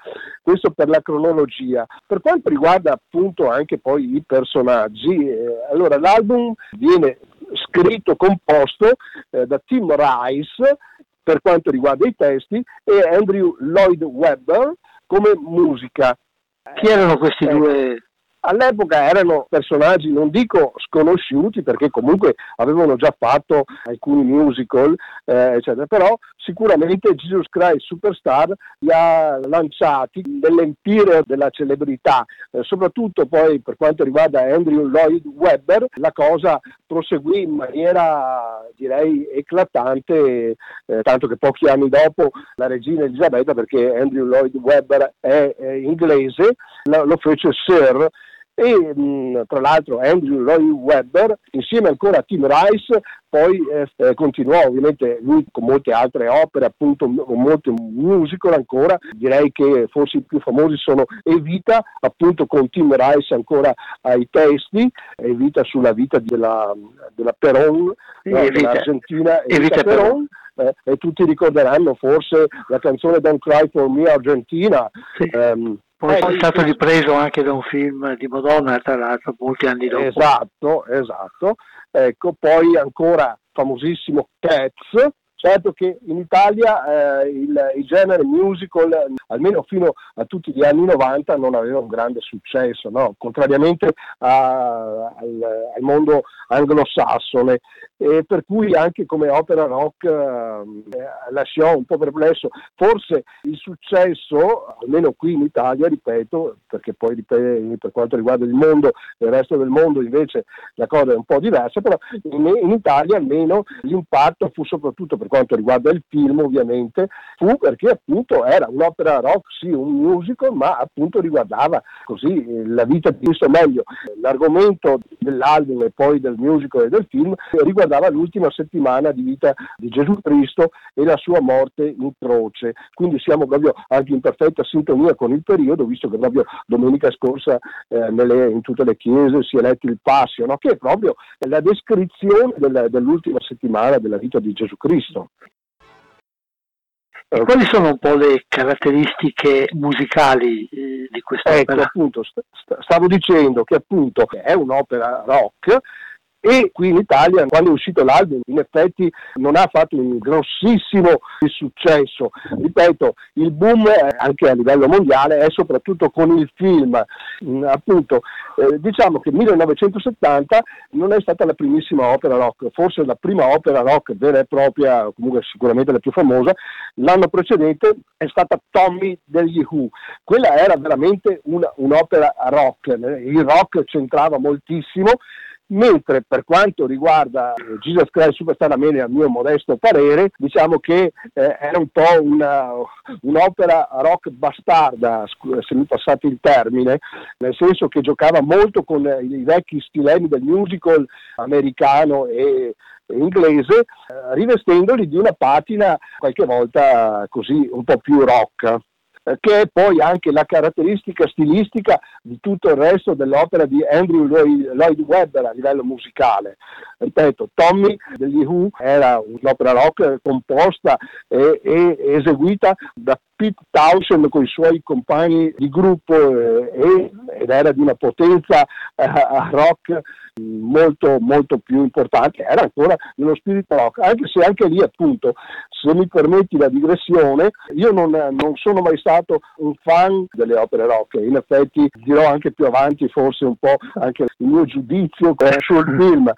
Questo per la cronologia. Per quanto riguarda appunto anche poi i personaggi, eh, allora l'album viene scritto, composto eh, da Tim Rice per quanto riguarda i testi e Andrew Lloyd Webber come musica. Chi erano questi eh, due All'epoca erano personaggi, non dico sconosciuti, perché comunque avevano già fatto alcuni musical, eh, eccetera, però sicuramente Jesus Christ Superstar li ha lanciati nell'empire della celebrità, eh, soprattutto poi per quanto riguarda Andrew Lloyd Webber, la cosa proseguì in maniera direi eclatante, eh, tanto che pochi anni dopo la regina Elisabetta, perché Andrew Lloyd Webber è, è inglese, lo, lo fece Sir e mh, tra l'altro Andrew Roy Webber insieme ancora a Tim Rice poi eh, eh, continuò ovviamente lui con molte altre opere appunto con molti musical ancora direi che forse i più famosi sono Evita appunto con Tim Rice ancora ai testi Evita sulla vita della, della Peron sì, no, Evita. Evita, Evita Peron eh, e tutti ricorderanno forse la canzone Don't Cry for Me Argentina sì. um, poi eh, è stato ripreso anche da un film di Madonna, tra l'altro, molti anni dopo. Esatto, esatto. Ecco, poi ancora famosissimo Cats, Certo che in Italia eh, il, il, genere musical, almeno fino a tutti gli anni 90, non aveva un grande successo, no? contrariamente a, al, al, mondo anglosassone, e per cui anche come opera rock eh, lasciò un po' perplesso. Forse il successo, almeno qui in Italia, ripeto, perché poi per quanto riguarda il mondo, il resto del mondo invece la cosa è un po' diversa, però in, in Italia almeno l'impatto fu soprattutto per quanto riguarda il film ovviamente, fu perché appunto era un'opera rock, sì, un musical, ma appunto riguardava così eh, la vita di Cristo meglio. L'argomento dell'album e poi del musical e del film riguardava l'ultima settimana di vita di Gesù Cristo e la sua morte in croce. Quindi siamo proprio anche in perfetta sintonia con il periodo, visto che proprio domenica scorsa eh, nelle, in tutte le chiese si è letto il Passio, no? che è proprio la descrizione del, dell'ultima settimana della vita di Gesù Cristo. E quali sono un po' le caratteristiche musicali eh, di questa ecco, opera? appunto, st- stavo dicendo che appunto è un'opera rock e qui in Italia quando è uscito l'album in effetti non ha fatto un grossissimo successo. Ripeto, il boom anche a livello mondiale è soprattutto con il film. Mm, appunto, eh, diciamo che 1970 non è stata la primissima opera rock, forse la prima opera rock vera e propria, comunque sicuramente la più famosa, l'anno precedente è stata Tommy degli Who. Quella era veramente una, un'opera rock, il rock c'entrava moltissimo mentre per quanto riguarda eh, Jesus Christ Superstar Amene, a mio modesto parere, diciamo che eh, era un po' una, un'opera rock bastarda, se mi passate il termine, nel senso che giocava molto con i vecchi stilemi del musical americano e inglese, eh, rivestendoli di una patina qualche volta così un po' più rock. Che è poi anche la caratteristica stilistica di tutto il resto dell'opera di Andrew Lloyd Webber a livello musicale. Ripeto, Tommy degli Who era un'opera rock composta e, e eseguita da Pete Townshend con i suoi compagni di gruppo eh, ed era di una potenza eh, rock molto molto più importante, era ancora nello spirito rock, anche se anche lì appunto, se mi permetti la digressione, io non, non sono mai stato un fan delle opere rock, in effetti dirò anche più avanti forse un po' anche il mio giudizio sul film,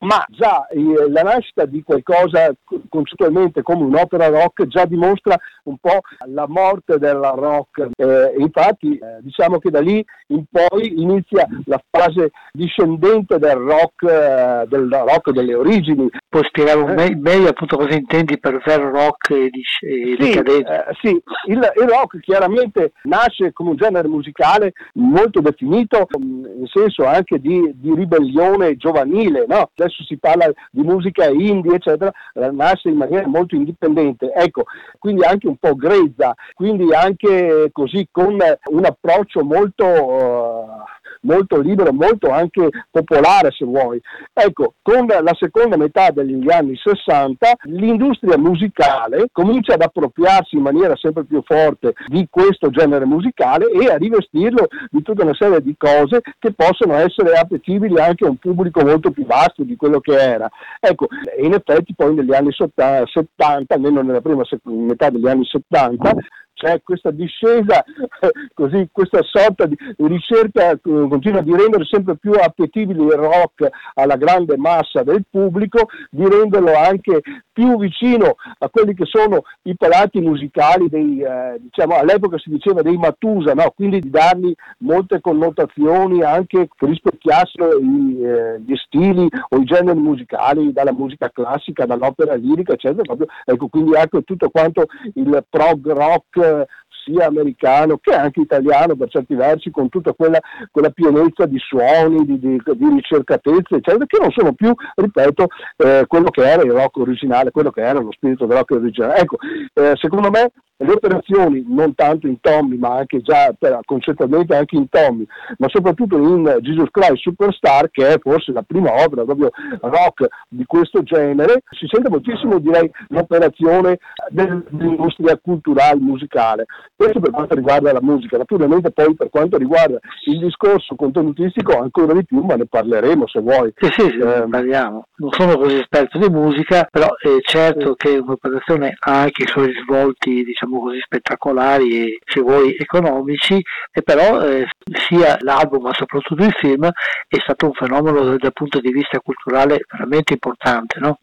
ma già eh, la nascita di qualcosa concettualmente come un'opera rock già dimostra un po' la morte del rock. Eh, infatti eh, diciamo che da lì in poi inizia la fase discendente del rock, eh, del rock delle origini. Puoi spiegare me- eh. meglio appunto cosa intendi per vero rock e, di- e sì? Eh, sì, il, il, rock chiaramente nasce come un genere musicale molto definito, in senso anche di, di ribellione giovanile, no? Adesso si parla di musica indie, eccetera, nasce in maniera molto indipendente. Ecco, quindi anche un po' grezza, quindi anche così con un approccio molto... Uh, molto libero, molto anche popolare se vuoi. Ecco, con la seconda metà degli anni 60 l'industria musicale comincia ad appropriarsi in maniera sempre più forte di questo genere musicale e a rivestirlo di tutta una serie di cose che possono essere appetibili anche a un pubblico molto più vasto di quello che era. Ecco, in effetti poi negli anni 70, almeno nella prima metà degli anni 70, c'è questa discesa, così, questa sorta di ricerca continua di rendere sempre più appetibile il rock alla grande massa del pubblico, di renderlo anche più vicino a quelli che sono i palati musicali dei, eh, diciamo, all'epoca si diceva dei Matusa, no? quindi di dargli molte connotazioni anche che rispecchiassero i, eh, gli stili o i generi musicali, dalla musica classica, dall'opera lirica, eccetera. Proprio, ecco, quindi anche tutto quanto il prog rock sia americano che anche italiano per certi versi, con tutta quella, quella pienezza di suoni, di, di, di, ricercatezze, eccetera, che non sono più, ripeto, eh, quello che era il rock originale, quello che era lo spirito del rock originale. Ecco, eh, secondo me le operazioni, non tanto in Tommy, ma anche già per, concettualmente anche in Tommy, ma soprattutto in Jesus Christ Superstar, che è forse la prima opera proprio rock di questo genere, si sente moltissimo direi l'operazione dell'industria culturale musicale. Questo per quanto riguarda la musica, naturalmente poi per quanto riguarda il discorso contenutistico ancora di più, ma ne parleremo se vuoi. Sì, sì, sì eh, parliamo. Non sono così esperto di musica, però è certo sì. che un'operazione ha anche i suoi risvolti, diciamo così, spettacolari e se vuoi economici, e però eh, sia l'album ma soprattutto il film è stato un fenomeno dal punto di vista culturale veramente importante, no?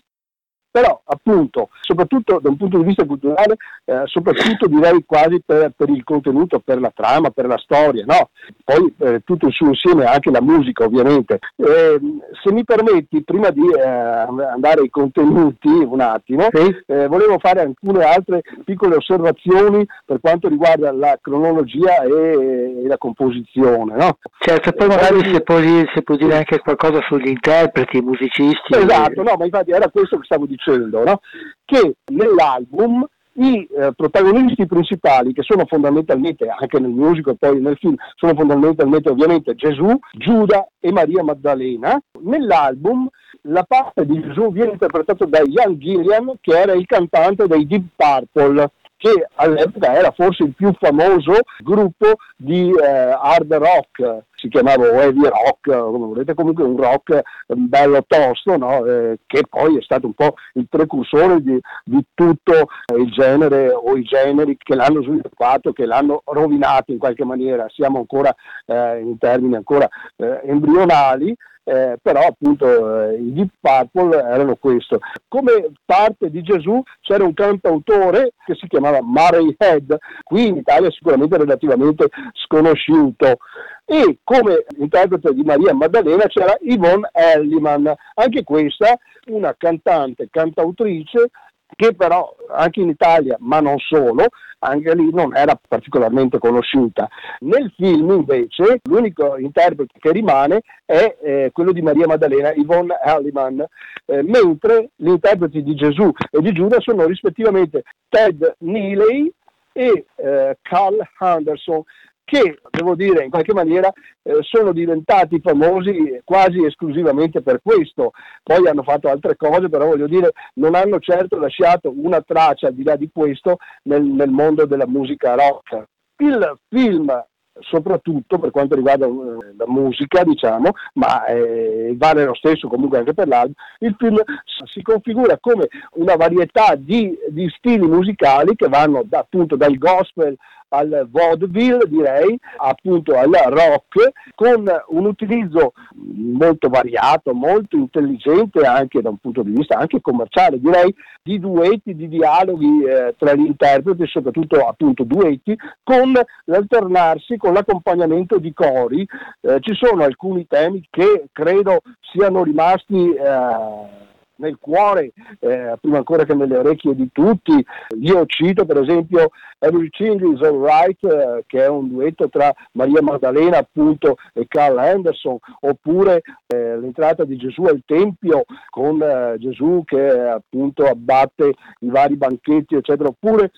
Però appunto, soprattutto da un punto di vista culturale, eh, soprattutto direi quasi per, per, il contenuto, per la trama, per la storia, no? poi eh, tutto il suo insieme, anche la musica ovviamente. Eh, se mi permetti, prima di eh, andare ai contenuti un attimo. Eh, volevo fare alcune altre piccole osservazioni per quanto riguarda la cronologia e, e la composizione. No? Certo, poi magari se puoi, se puoi dire anche qualcosa sugli interpreti, i musicisti. Esatto, no, ma infatti era questo che stavo dicendo dicendo no? che nell'album i eh, protagonisti principali, che sono fondamentalmente, anche nel musical e poi nel film, sono fondamentalmente ovviamente Gesù, Giuda e Maria Maddalena, nell'album la parte di Gesù viene interpretata da Ian Gillian, che era il cantante dei Deep Purple. Che all'epoca era forse il più famoso gruppo di eh, hard rock, si chiamava heavy rock, come volete, comunque un rock bello tosto, no? eh, che poi è stato un po' il precursore di, di tutto eh, il genere o i generi che l'hanno sviluppato, che l'hanno rovinato in qualche maniera. Siamo ancora eh, in termini ancora eh, embrionali eh, però appunto eh, i Deep Purple erano questo. Come parte di Gesù c'era un cantautore che si chiamava Murray Head, qui in Italia sicuramente relativamente sconosciuto. E come interprete di Maria Maddalena c'era Yvonne Elliman, anche questa una cantante, cantautrice che però anche in Italia, ma non solo, anche lì non era particolarmente conosciuta. Nel film invece l'unico interprete che rimane è eh, quello di Maria Maddalena, Yvonne Halliman, eh, mentre gli interpreti di Gesù e di Giuda sono rispettivamente Ted Neely e eh, Carl Anderson che devo dire in qualche maniera eh, sono diventati famosi quasi esclusivamente per questo, poi hanno fatto altre cose, però voglio dire non hanno certo lasciato una traccia al di là di questo nel, nel mondo della musica rock. Il film soprattutto per quanto riguarda eh, la musica, diciamo, ma eh, vale lo stesso comunque anche per l'album, il film si configura come una varietà di, di stili musicali che vanno da, appunto dal gospel al vaudeville, direi, appunto al rock, con un utilizzo molto variato, molto intelligente anche da un punto di vista anche commerciale, direi, di duetti, di dialoghi eh, tra gli interpreti, soprattutto appunto duetti, con l'alternarsi, con l'accompagnamento di cori. Eh, ci sono alcuni temi che credo siano rimasti... Eh, nel cuore, eh, prima ancora che nelle orecchie di tutti. Io cito per esempio Everything is Alright, eh, che è un duetto tra Maria Maddalena appunto e Carl Anderson, oppure eh, l'entrata di Gesù al Tempio con eh, Gesù che appunto abbatte i vari banchetti, eccetera, oppure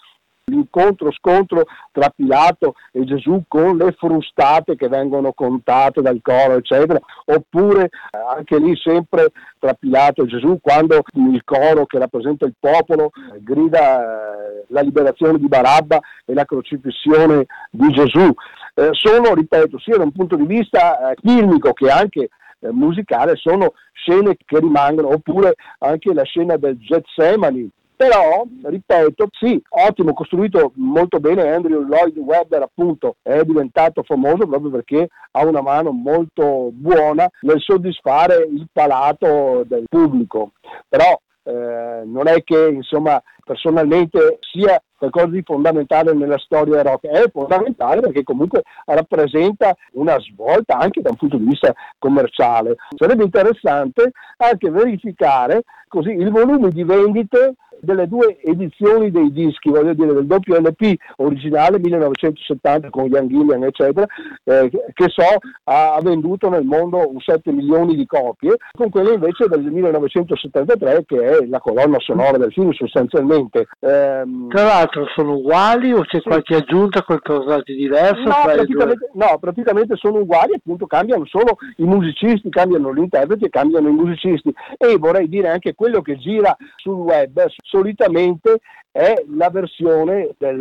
l'incontro scontro tra Pilato e Gesù con le frustate che vengono contate dal coro, eccetera, oppure eh, anche lì sempre tra Pilato e Gesù quando il coro che rappresenta il popolo eh, grida eh, la liberazione di Barabba e la crocifissione di Gesù. Eh, sono, ripeto, sia da un punto di vista eh, filmico che anche musicale, sono scene che rimangono, oppure anche la scena del Getsemani però, ripeto, sì, ottimo, costruito molto bene, Andrew Lloyd Webber appunto è diventato famoso proprio perché ha una mano molto buona nel soddisfare il palato del pubblico, però eh, non è che insomma personalmente sia qualcosa di fondamentale nella storia rock, è fondamentale perché comunque rappresenta una svolta anche da un punto di vista commerciale. Sarebbe interessante anche verificare così il volume di vendite delle due edizioni dei dischi, voglio dire del doppio LP originale 1970 con Ian Gillian eccetera, eh, che so ha, ha, venduto nel mondo 7 milioni di copie, con quella invece del 1973 che è la colonna sonora del film sostanzialmente. Ehm... Tra l'altro sono uguali o c'è sì. qualche aggiunta, qualcosa di diverso? No praticamente, no, praticamente sono uguali, appunto cambiano solo i musicisti, cambiano gli interpreti e cambiano i musicisti e vorrei dire anche quello che gira sul web solitamente è la versione del,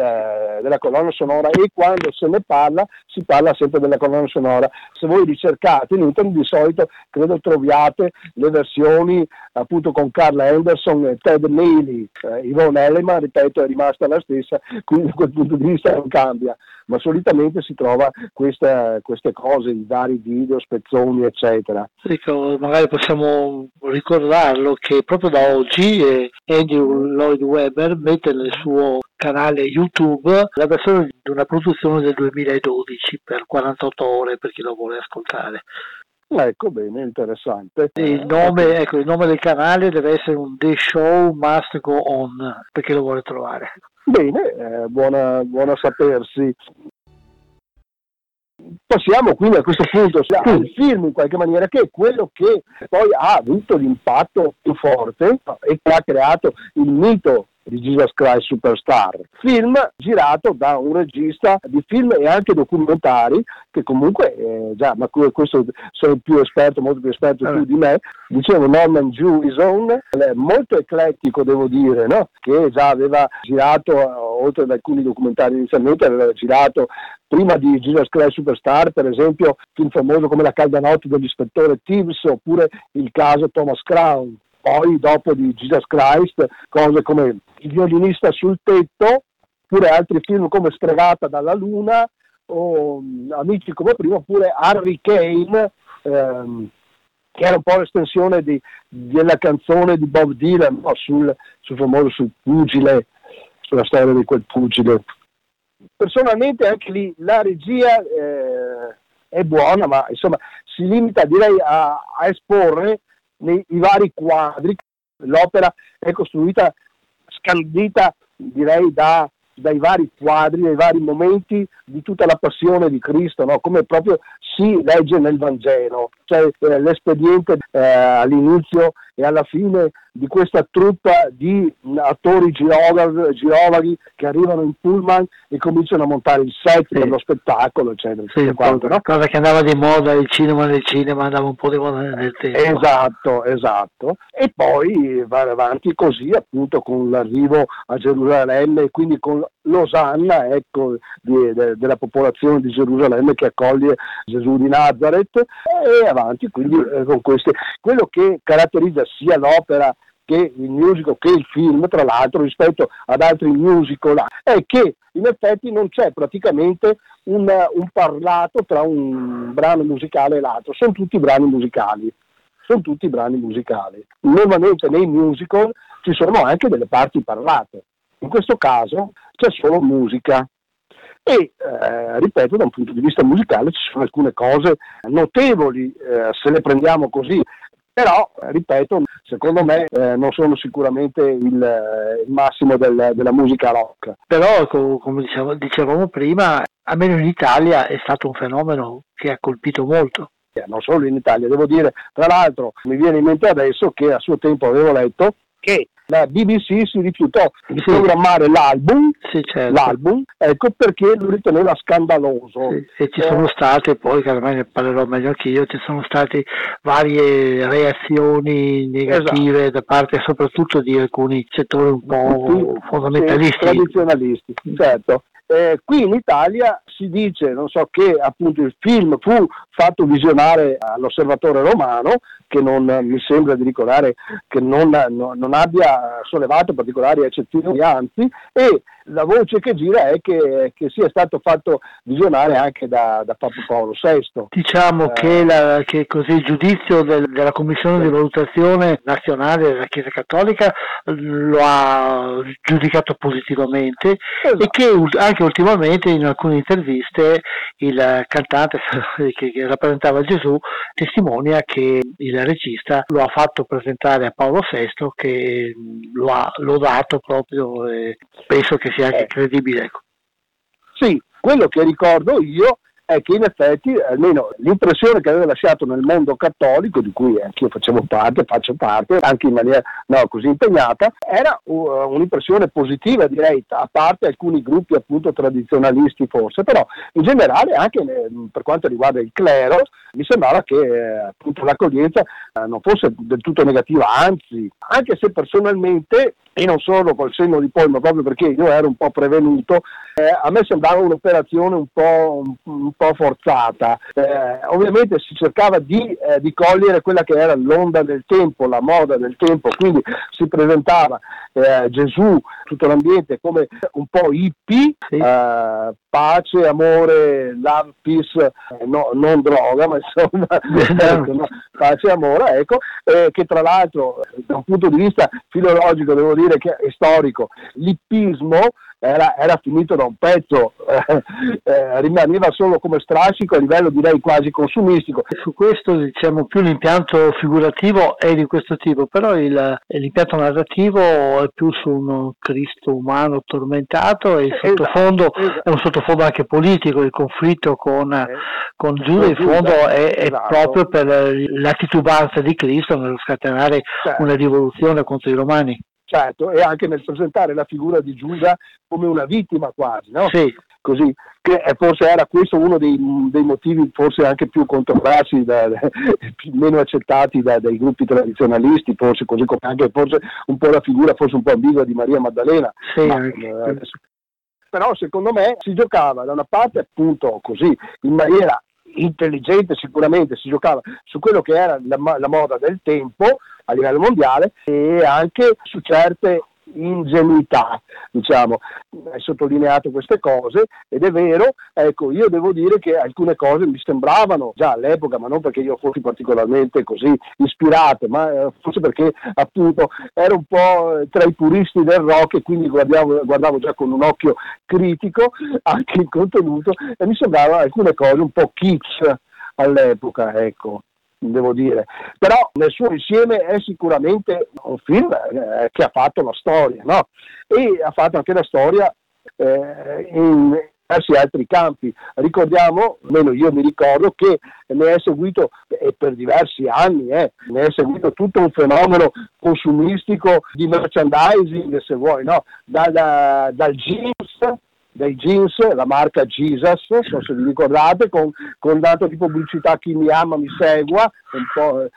della colonna sonora e quando se ne parla si parla sempre della colonna sonora. Se voi ricercate in internet di solito credo troviate le versioni appunto con Carl Anderson e Ted Neely, eh, Yvonne Elliman, ripeto, è rimasta la stessa, quindi da quel punto di vista non cambia, ma solitamente si trova questa, queste cose, i vari video, spezzoni, eccetera. Ecco, magari possiamo ricordarlo che proprio da oggi eh, Andrew Lloyd Webber mette nel suo canale YouTube la versione di una produzione del 2012 per 48 ore per chi lo vuole ascoltare. Ecco, bene, interessante. Il nome, ecco, il nome, del canale deve essere un The Show Must Go On, per chi lo vuole trovare. Bene, eh, buona, buona sapersi. Passiamo quindi a questo punto al film in qualche maniera che è quello che poi ha avuto l'impatto più forte e che ha creato il mito di Jesus Christ Superstar, film girato da un regista di film e anche documentari che comunque, eh, già, ma questo sei più esperto, molto più esperto tu di me, dicevo Norman Jewison, molto eclettico devo dire, no? che già aveva girato, oltre ad alcuni documentari inizialmente, aveva girato prima di Jesus Christ Superstar, per esempio, film famoso come La calda notte dell'ispettore Tibbs oppure il caso Thomas Crown. Poi dopo di Jesus Christ, cose come Il violinista sul tetto, oppure altri film come Stregata dalla luna o Amici come prima, oppure Harry Kane, ehm, che era un po' l'estensione di, della canzone di Bob Dylan no? sul, sul famoso sul pugile, sulla storia di quel pugile personalmente anche lì la regia eh, è buona, ma insomma si limita direi a, a esporre nei, vari quadri. L'opera è costruita, scandita direi da, dai vari quadri, dai vari momenti di tutta la passione di Cristo, no? come proprio si legge nel Vangelo. Cioè eh, l'espediente eh, all'inizio e alla fine di questa truppa di attori girovaghi che arrivano in pullman e cominciano a montare il set sì. per lo spettacolo, eccetera. Sì, quanto, no? Cosa che andava di moda il cinema nel cinema, andava un po' di moda nel tempo. Esatto, esatto. E poi va avanti così appunto con l'arrivo a Gerusalemme e quindi con l'osanna ecco, di, de, della popolazione di Gerusalemme che accoglie Gesù di Nazareth e avanti quindi eh, con queste. Quello che caratterizza sia l'opera che il musical, che il film, tra l'altro, rispetto ad altri musical, è che in effetti non c'è praticamente un, un parlato tra un brano musicale e l'altro, sono tutti brani musicali. Sono tutti brani musicali. Normalmente nei musical ci sono anche delle parti parlate. In questo caso c'è solo musica. E eh, ripeto, da un punto di vista musicale ci sono alcune cose notevoli, eh, se le prendiamo così, però, ripeto, secondo me eh, non sono sicuramente il, eh, il massimo del, della musica rock. Però, come diciamo, dicevamo prima, almeno in Italia è stato un fenomeno che ha colpito molto eh, non solo in Italia, devo dire, tra l'altro mi viene in mente adesso che a suo tempo avevo letto che la BBC si rifiutò di sì. programmare l'album, sì, certo. l'album ecco perché lo riteneva scandaloso. Sì, e ci sono eh. state, poi che ormai ne parlerò meglio anch'io, ci sono state varie reazioni negative esatto. da parte soprattutto di alcuni settori un po' fondamentalisti. tradizionalisti, certo. Eh, qui in Italia si dice, non so, che appunto il film fu fatto visionare all'osservatore romano, che non mi sembra di ricordare che non, non, non abbia sollevato particolari eccezioni, anzi, e la voce che gira è che, che sia stato fatto visionare anche da, da Papa Paolo VI. Diciamo eh, che, la, che, così il giudizio del, della Commissione di valutazione nazionale della Chiesa Cattolica lo ha giudicato positivamente esatto. e che anche ultimamente in alcune interviste il cantante che, che rappresentava Gesù testimonia che il regista lo ha fatto presentare a Paolo VI che lo ha lodato proprio e penso che sia anche eh. credibile. Ecco. Sì, quello che ricordo io è che in effetti, almeno l'impressione che aveva lasciato nel mondo cattolico, di cui anch'io facevo parte, faccio parte, anche in maniera no, così impegnata, era uh, un'impressione positiva, direi, a parte alcuni gruppi appunto tradizionalisti forse, però in generale anche per quanto riguarda il clero, mi sembrava che eh, appunto l'accoglienza eh, non fosse del tutto negativa, anzi, anche se personalmente e non solo col senno di poi, ma proprio perché io ero un po' prevenuto, eh, a me sembrava un'operazione un po', un, un po forzata. Eh, ovviamente si cercava di, eh, di, cogliere quella che era l'onda del tempo, la moda del tempo, quindi si presentava eh, Gesù, tutto l'ambiente come un po' hippie, sì. Eh, pace, amore, love, peace, eh, no, non droga, ma insomma, ecco, no, pace e amore, ecco, che tra l'altro da un punto di vista filologico devo dire che è storico, l'ippismo era, era, finito da un pezzo, eh, eh, rimaneva solo come strascico a livello direi quasi consumistico. Su questo diciamo più l'impianto figurativo è di questo tipo, però il, l'impianto narrativo è più su un Cristo umano tormentato e il esatto, sottofondo esatto. è un sottofondo anche politico, il conflitto con, eh, con Giuda in fondo è, è esatto. proprio per la titubanza di Cristo nello scatenare certo. una rivoluzione contro i romani. Certo, e anche nel presentare la figura di Giuda come una vittima quasi, no? Sì. Così, che forse era questo uno dei, dei motivi forse anche più controversi, da, più, meno accettati da, dai gruppi tradizionalisti, forse così come anche forse un po' la figura forse un po' ambigua di Maria Maddalena. Sì, Ma, eh, però secondo me si giocava da una parte appunto così in maniera intelligente sicuramente si giocava su quello che era la, la, moda del tempo a livello mondiale e anche su certe ingenuità, diciamo, hai sottolineato queste cose ed è vero, ecco, io devo dire che alcune cose mi sembravano già all'epoca, ma non perché io fossi particolarmente così ispirato, ma eh, forse perché appunto ero un po' tra i puristi del rock e quindi guardavo, guardavo già con un occhio critico anche il contenuto e mi sembravano alcune cose un po' kitsch all'epoca, ecco devo dire, però nel suo insieme è sicuramente un film eh, che ha fatto la storia, no? E ha fatto anche la storia eh, in diversi altri campi. Ricordiamo, almeno io mi ricordo, che ne è seguito, e per diversi anni, eh, ne è seguito tutto un fenomeno consumistico di merchandising, se vuoi, no? Dal, dal jeans dei jeans, la marca Jesus, non so se vi ricordate, con, con tanto di pubblicità chi mi ama mi segua, un po', eh,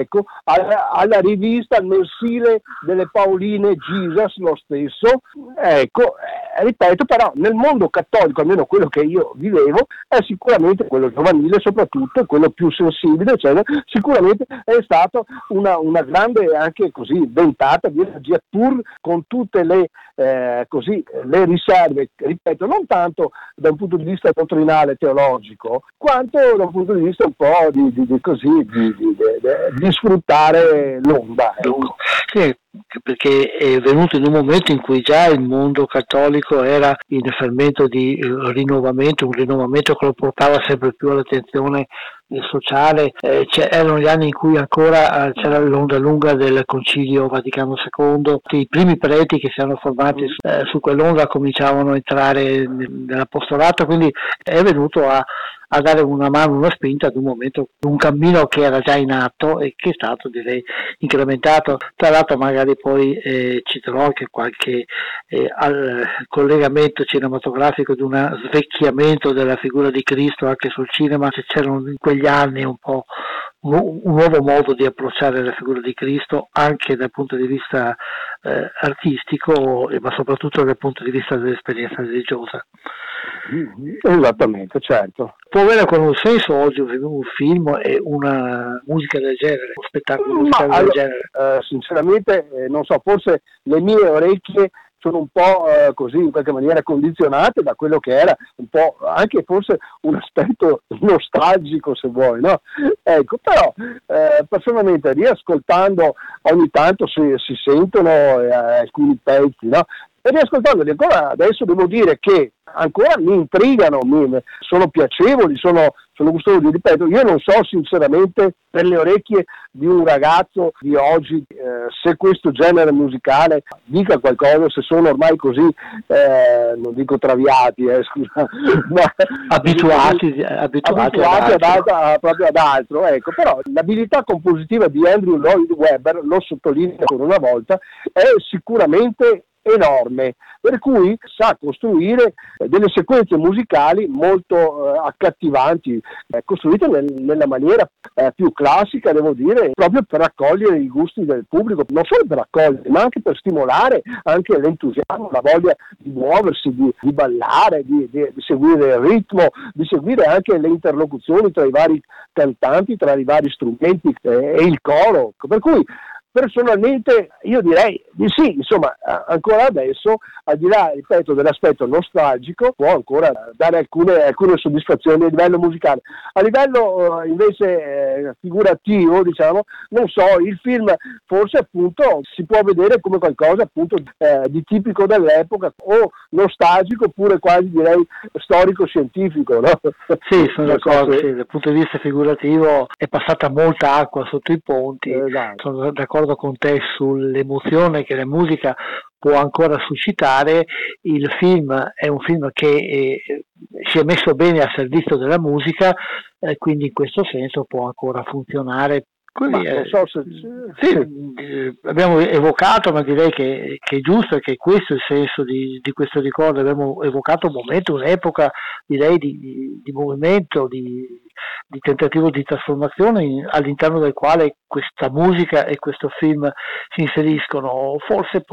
ecco, alla, alla, rivista, mensile delle Paoline Jesus lo stesso, ecco, eh, ripeto, però nel mondo cattolico, almeno quello che io vivevo, è sicuramente quello giovanile soprattutto, quello più sensibile, cioè, sicuramente è stata una, una grande anche così ventata di energia pur con tutte le, eh, così, le riserve, ripeto, non tanto da un punto di vista dottrinale teologico, quanto da un punto di vista un po' di, di, di così, di, di, sfruttare l'onda. Ecco. Sì, perché è venuto in un momento in cui già il mondo cattolico era in fermento di rinnovamento, un rinnovamento che lo portava sempre più all'attenzione sociale, eh, erano gli anni in cui ancora eh, c'era l'onda lunga del Concilio Vaticano II, i primi preti che si erano formati eh, su quell'onda cominciavano a entrare nell'apostolato, quindi è venuto a, a dare una mano, una spinta ad un momento, un cammino che era già in atto e che è stato direi incrementato. Tra l'altro magari poi eh, citerò anche qualche eh, collegamento cinematografico di un svecchiamento della figura di Cristo anche sul cinema, c'erano in quegli anni un po' un nuovo modo di approcciare la figura di Cristo anche dal punto di vista eh, artistico ma soprattutto dal punto di vista dell'esperienza religiosa. Esattamente, certo. Può avere un senso oggi un film e una musica del genere, un spettacolo musicale del allora, genere? Eh, sinceramente, eh, non so, forse le mie orecchie sono un po' eh, così in qualche maniera condizionate da quello che era un po' anche forse un aspetto nostalgico se vuoi, no? Ecco, però eh, personalmente riascoltando ogni tanto si, si sentono eh, alcuni pezzi, no? E riascoltandoli ancora adesso devo dire che ancora mi intrigano, mi, sono piacevoli, sono, sono gustosi, ripeto, io non so sinceramente per le orecchie di un ragazzo di oggi eh, se questo genere musicale dica qualcosa, se sono ormai così, eh, non dico traviati, eh, scusa, ma abituati, abituati, abituati ad ad, a, proprio ad altro, ecco, però l'abilità compositiva di Andrew Lloyd Webber, lo sottolineo ancora una volta, è sicuramente enorme, per cui sa costruire eh, delle sequenze musicali molto eh, accattivanti, eh, costruite nel, nella maniera eh, più classica, devo dire, proprio per raccogliere i gusti del pubblico, non solo per raccogliere, ma anche per stimolare anche l'entusiasmo, la voglia di muoversi, di, di ballare, di, di, di, seguire il ritmo, di seguire anche le interlocuzioni tra i vari cantanti, tra i vari strumenti eh, e il coro. Per cui Personalmente io direi di sì, insomma ancora adesso, al di là, ripeto, dell'aspetto nostalgico, può ancora dare alcune, alcune soddisfazioni a livello musicale. A livello eh, invece eh, figurativo, diciamo, non so, il film forse appunto si può vedere come qualcosa appunto eh, di tipico dell'epoca o nostalgico oppure quasi direi storico-scientifico. No? Sì, sono d'accordo, sì, dal punto di vista figurativo è passata molta acqua sotto i ponti, esatto. sono d'accordo d'accordo con te sull'emozione che la musica può ancora suscitare, il film è un film che eh, si è messo bene a servizio della musica, eh, quindi in questo senso può ancora funzionare Quindi, ma, so se... sì, eh, abbiamo evocato, ma direi che, che, è giusto e che questo è il senso di, di, questo ricordo. Abbiamo evocato un momento, un'epoca, direi, di, di, di movimento, di, di tentativo di trasformazione in, all'interno del quale questa musica e questo film si inseriscono. Forse,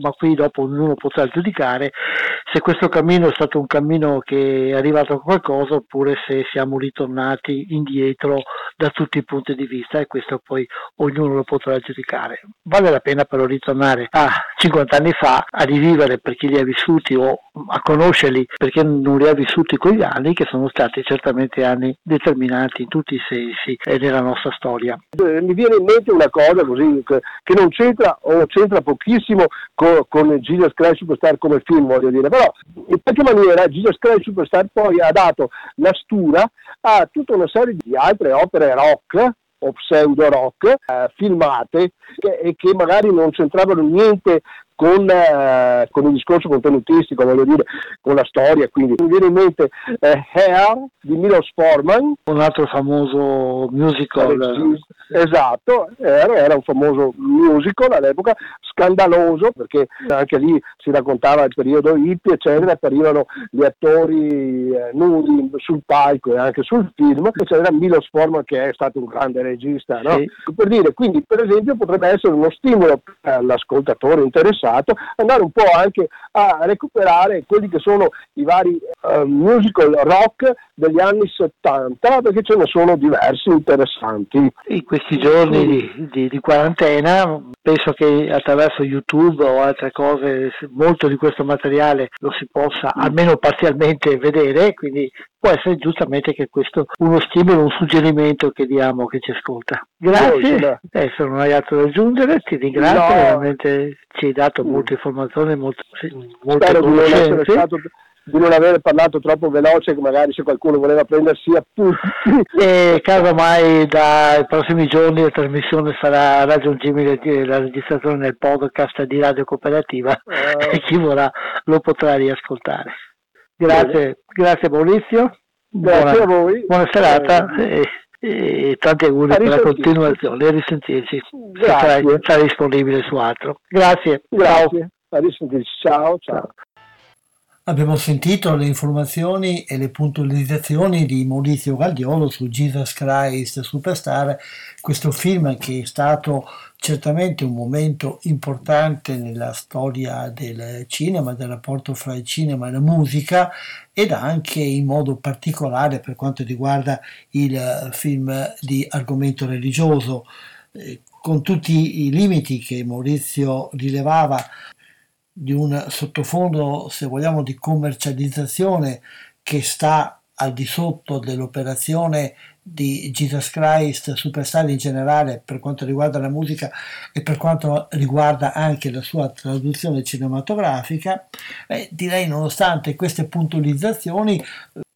ma qui dopo ognuno potrà giudicare se questo cammino è stato un cammino che è arrivato a qualcosa oppure se siamo ritornati indietro da tutti i punti di vista e questo poi ognuno lo potrà giudicare. Vale la pena però ritornare a 50 anni fa a rivivere per chi li ha vissuti o a conoscerli perché non li ha vissuti quegli anni che sono stati certamente anni determinanti in tutti i sensi della nostra storia. Eh, mi viene in mente una cosa così che non c'entra o c'entra pochissimo con, con Jesus Christ Superstar come film, voglio dire, però in qualche maniera Jesus Christ Superstar poi ha dato la stura a tutta una serie di altre opere rock o pseudo rock eh, filmate e che magari non c'entravano niente con, eh, con, il discorso contenutistico, voglio dire, con la storia. Quindi mi viene in mente eh, Hair di Milos Forman. Un altro famoso musical. Esatto, Hair era un famoso musical all'epoca, scandaloso, perché anche lì si raccontava il periodo hippie, eccetera, apparivano gli attori eh, nudi sul palco e anche sul film, c'era Milos Forman che è stato un grande regista. No? Sì. Per dire, quindi per esempio potrebbe essere uno stimolo per l'ascoltatore interessato passato, andare un po' anche a recuperare quelli che sono i vari uh, musical rock degli anni 70, perché ce ne sono diversi interessanti. In questi giorni di, di, di quarantena penso che attraverso YouTube o altre cose molto di questo materiale lo si possa almeno parzialmente vedere, quindi può essere giustamente che questo uno stimolo, un suggerimento che diamo a chi ci ascolta. Grazie, adesso non hai altro da aggiungere, ti ringrazio, no. veramente ci hai dato molte informazioni, molte, molte Spero conoscenze. Di non, di non aver parlato troppo veloce, magari se qualcuno voleva prendersi appunti. E casomai dai prossimi giorni la trasmissione sarà raggiungibile, la registrazione nel podcast di Radio Cooperativa uh. e chi vorrà lo potrà riascoltare. Grazie, grazie Maurizio. Grazie buona, a voi. Buona serata eh. e, e tanti auguri per la continuazione. A risentirci. Sarà, sarà, disponibile su altro. Grazie. Grazie. Ciao. A risentirci. ciao. ciao. Abbiamo sentito le informazioni e le puntualizzazioni di Maurizio Galdiolo su Jesus Christ Superstar, questo film che è stato certamente un momento importante nella storia del cinema, del rapporto fra il cinema e la musica ed anche in modo particolare per quanto riguarda il film di argomento religioso. Eh, con tutti i limiti che Maurizio rilevava di un sottofondo, se vogliamo, di commercializzazione che sta al di sotto dell'operazione di Jesus Christ Superstar in generale per quanto riguarda la musica e per quanto riguarda anche la sua traduzione cinematografica, eh, direi nonostante queste puntualizzazioni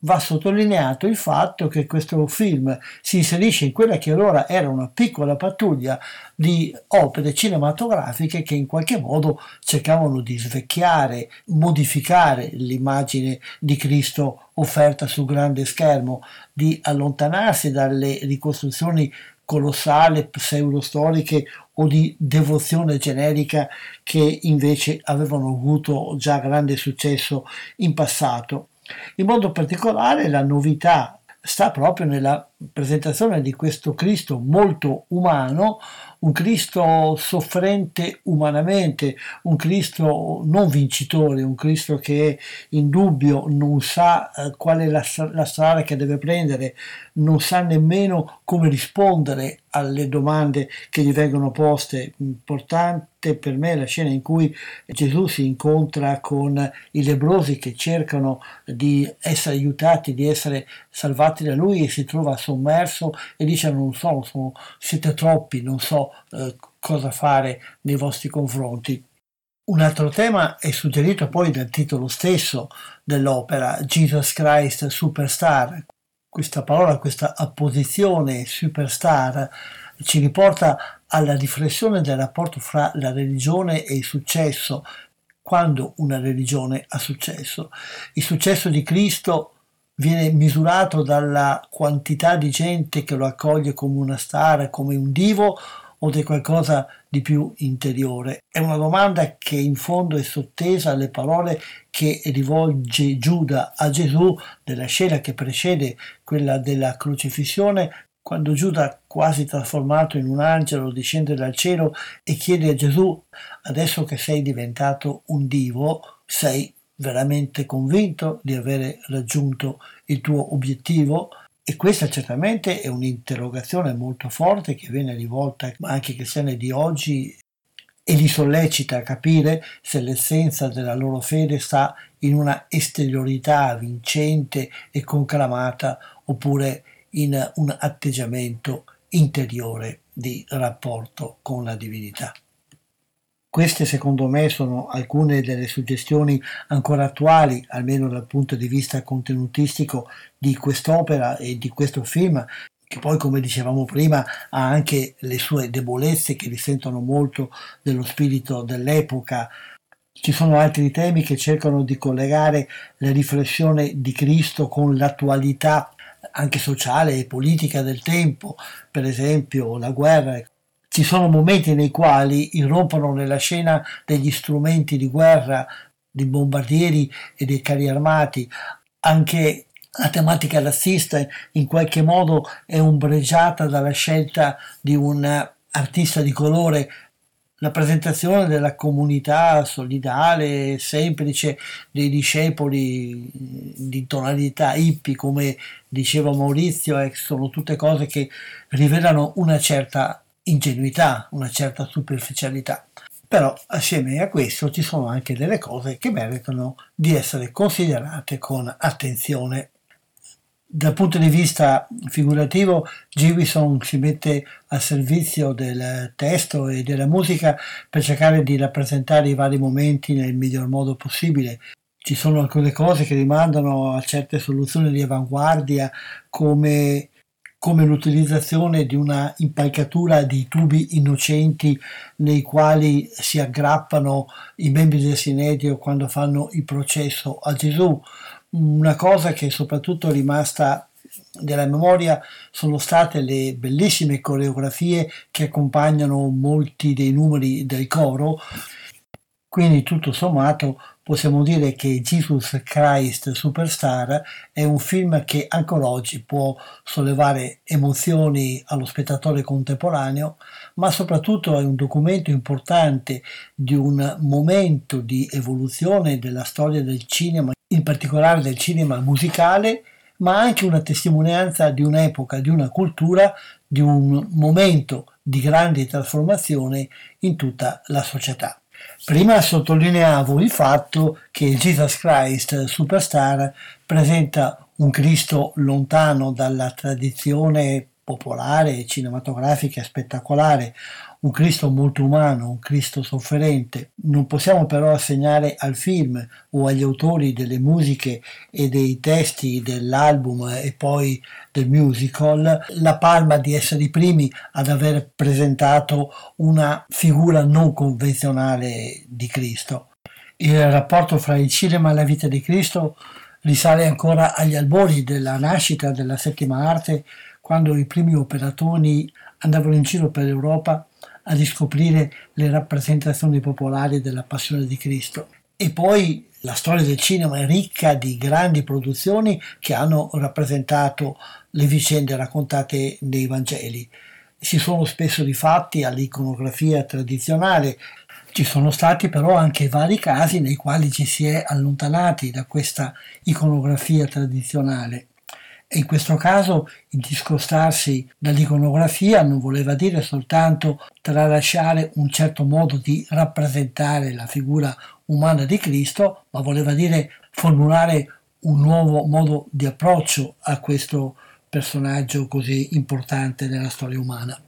va sottolineato il fatto che questo film si inserisce in quella che allora era una piccola pattuglia di opere cinematografiche che in qualche modo cercavano di svecchiare, modificare l'immagine di Cristo offerta sul grande schermo, di allontanarsi dalle ricostruzioni colossali, pseudostoriche o di devozione generica che invece avevano avuto già grande successo in passato. In modo particolare la novità sta proprio nella presentazione di questo Cristo molto umano, un Cristo soffrente umanamente, un Cristo non vincitore, un Cristo che in dubbio non sa eh, qual è la, la strada che deve prendere, non sa nemmeno come rispondere alle domande che gli vengono poste. Importante per me la scena in cui Gesù si incontra con i lebrosi che cercano di essere aiutati, di essere salvati da lui e si trova sommerso e dice non so, sono, siete troppi, non so eh, cosa fare nei vostri confronti. Un altro tema è suggerito poi dal titolo stesso dell'opera, Jesus Christ Superstar. Questa parola, questa apposizione superstar ci riporta alla riflessione del rapporto fra la religione e il successo, quando una religione ha successo. Il successo di Cristo viene misurato dalla quantità di gente che lo accoglie come una star, come un divo o di qualcosa di più interiore? È una domanda che in fondo è sottesa alle parole che rivolge Giuda a Gesù nella scena che precede quella della crocifissione, quando Giuda, quasi trasformato in un angelo, discende dal cielo e chiede a Gesù, adesso che sei diventato un divo, sei veramente convinto di avere raggiunto il tuo obiettivo? E questa certamente è un'interrogazione molto forte che viene rivolta anche ai cristiani di oggi e li sollecita a capire se l'essenza della loro fede sta in una esteriorità vincente e conclamata oppure in un atteggiamento interiore di rapporto con la divinità. Queste secondo me sono alcune delle suggestioni ancora attuali, almeno dal punto di vista contenutistico, di quest'opera e di questo film, che poi come dicevamo prima ha anche le sue debolezze che risentono molto dello spirito dell'epoca. Ci sono altri temi che cercano di collegare la riflessione di Cristo con l'attualità anche sociale e politica del tempo, per esempio la guerra ci sono momenti nei quali irrompono nella scena degli strumenti di guerra, dei bombardieri e dei carri armati, anche la tematica razzista in qualche modo è ombreggiata dalla scelta di un artista di colore. La presentazione della comunità solidale, semplice dei discepoli di tonalità hippie, come diceva Maurizio, eh, sono tutte cose che rivelano una certa ingenuità, una certa superficialità. Però assieme a questo ci sono anche delle cose che meritano di essere considerate con attenzione. Dal punto di vista figurativo, Gibson si mette al servizio del testo e della musica per cercare di rappresentare i vari momenti nel miglior modo possibile. Ci sono alcune cose che rimandano a certe soluzioni di avanguardia come come l'utilizzazione di una impalcatura di tubi innocenti nei quali si aggrappano i membri del Sinedrio quando fanno il processo a Gesù. Una cosa che soprattutto è rimasta della memoria sono state le bellissime coreografie che accompagnano molti dei numeri del coro. Quindi tutto sommato possiamo dire che Jesus Christ Superstar è un film che ancora oggi può sollevare emozioni allo spettatore contemporaneo, ma soprattutto è un documento importante di un momento di evoluzione della storia del cinema, in particolare del cinema musicale, ma anche una testimonianza di un'epoca, di una cultura, di un momento di grande trasformazione in tutta la società. Prima sottolineavo il fatto che Jesus Christ Superstar presenta un Cristo lontano dalla tradizione popolare, cinematografica e spettacolare, un Cristo molto umano, un Cristo sofferente. Non possiamo però assegnare al film o agli autori delle musiche e dei testi dell'album e poi del musical la palma di essere i primi ad aver presentato una figura non convenzionale di Cristo. Il rapporto fra il cinema e la vita di Cristo risale ancora agli albori della nascita della settima arte, quando i primi operatori andavano in giro per l'Europa a riscoprire le rappresentazioni popolari della passione di Cristo. E poi la storia del cinema è ricca di grandi produzioni che hanno rappresentato le vicende raccontate nei Vangeli. Si sono spesso rifatti all'iconografia tradizionale, ci sono stati però anche vari casi nei quali ci si è allontanati da questa iconografia tradizionale. E in questo caso il discostarsi dall'iconografia non voleva dire soltanto tralasciare un certo modo di rappresentare la figura umana di Cristo, ma voleva dire formulare un nuovo modo di approccio a questo personaggio così importante nella storia umana.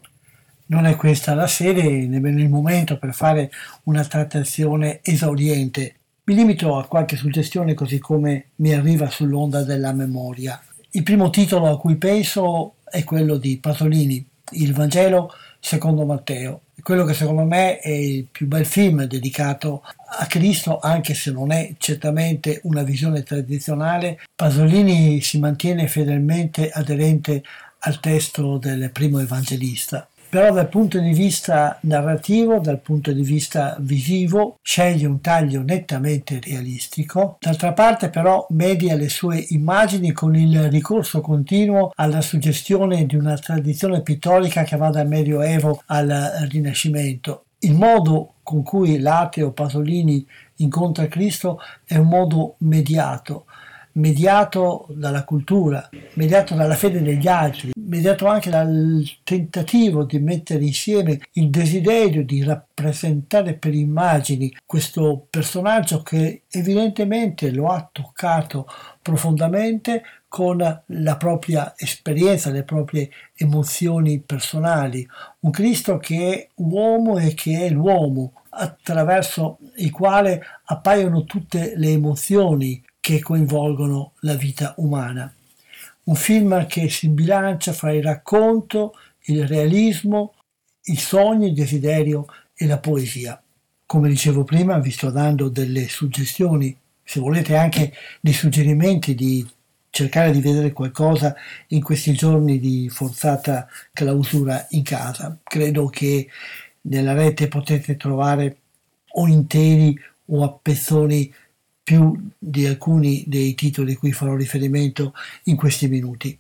Non è questa la sede, nemmeno il momento per fare una trattazione esauriente. Mi limito a qualche suggestione così come mi arriva sull'onda della memoria. Il primo titolo a cui penso è quello di Pasolini, Il Vangelo secondo Matteo. Quello che secondo me è il più bel film dedicato a Cristo, anche se non è certamente una visione tradizionale, Pasolini si mantiene fedelmente aderente al testo del primo evangelista però dal punto di vista narrativo, dal punto di vista visivo, sceglie un taglio nettamente realistico. D'altra parte però media le sue immagini con il ricorso continuo alla suggestione di una tradizione pittorica che va dal Medioevo al Rinascimento. Il modo con cui l'ateo Pasolini incontra Cristo è un modo mediato, mediato dalla cultura, mediato dalla fede degli altri, mediato anche dal tentativo di mettere insieme il desiderio di rappresentare per immagini questo personaggio che evidentemente lo ha toccato profondamente con la propria esperienza, le proprie emozioni personali. Un Cristo che è uomo e che è l'uomo, attraverso il quale appaiono tutte le emozioni, che coinvolgono la vita umana. Un film che si bilancia fra il racconto, il realismo, i sogni, il desiderio e la poesia. Come dicevo prima, vi sto dando delle suggestioni, se volete anche dei suggerimenti di cercare di vedere qualcosa in questi giorni di forzata clausura in casa. Credo che nella rete potete trovare o interi o a pezzoni più di alcuni dei titoli cui farò riferimento in questi minuti.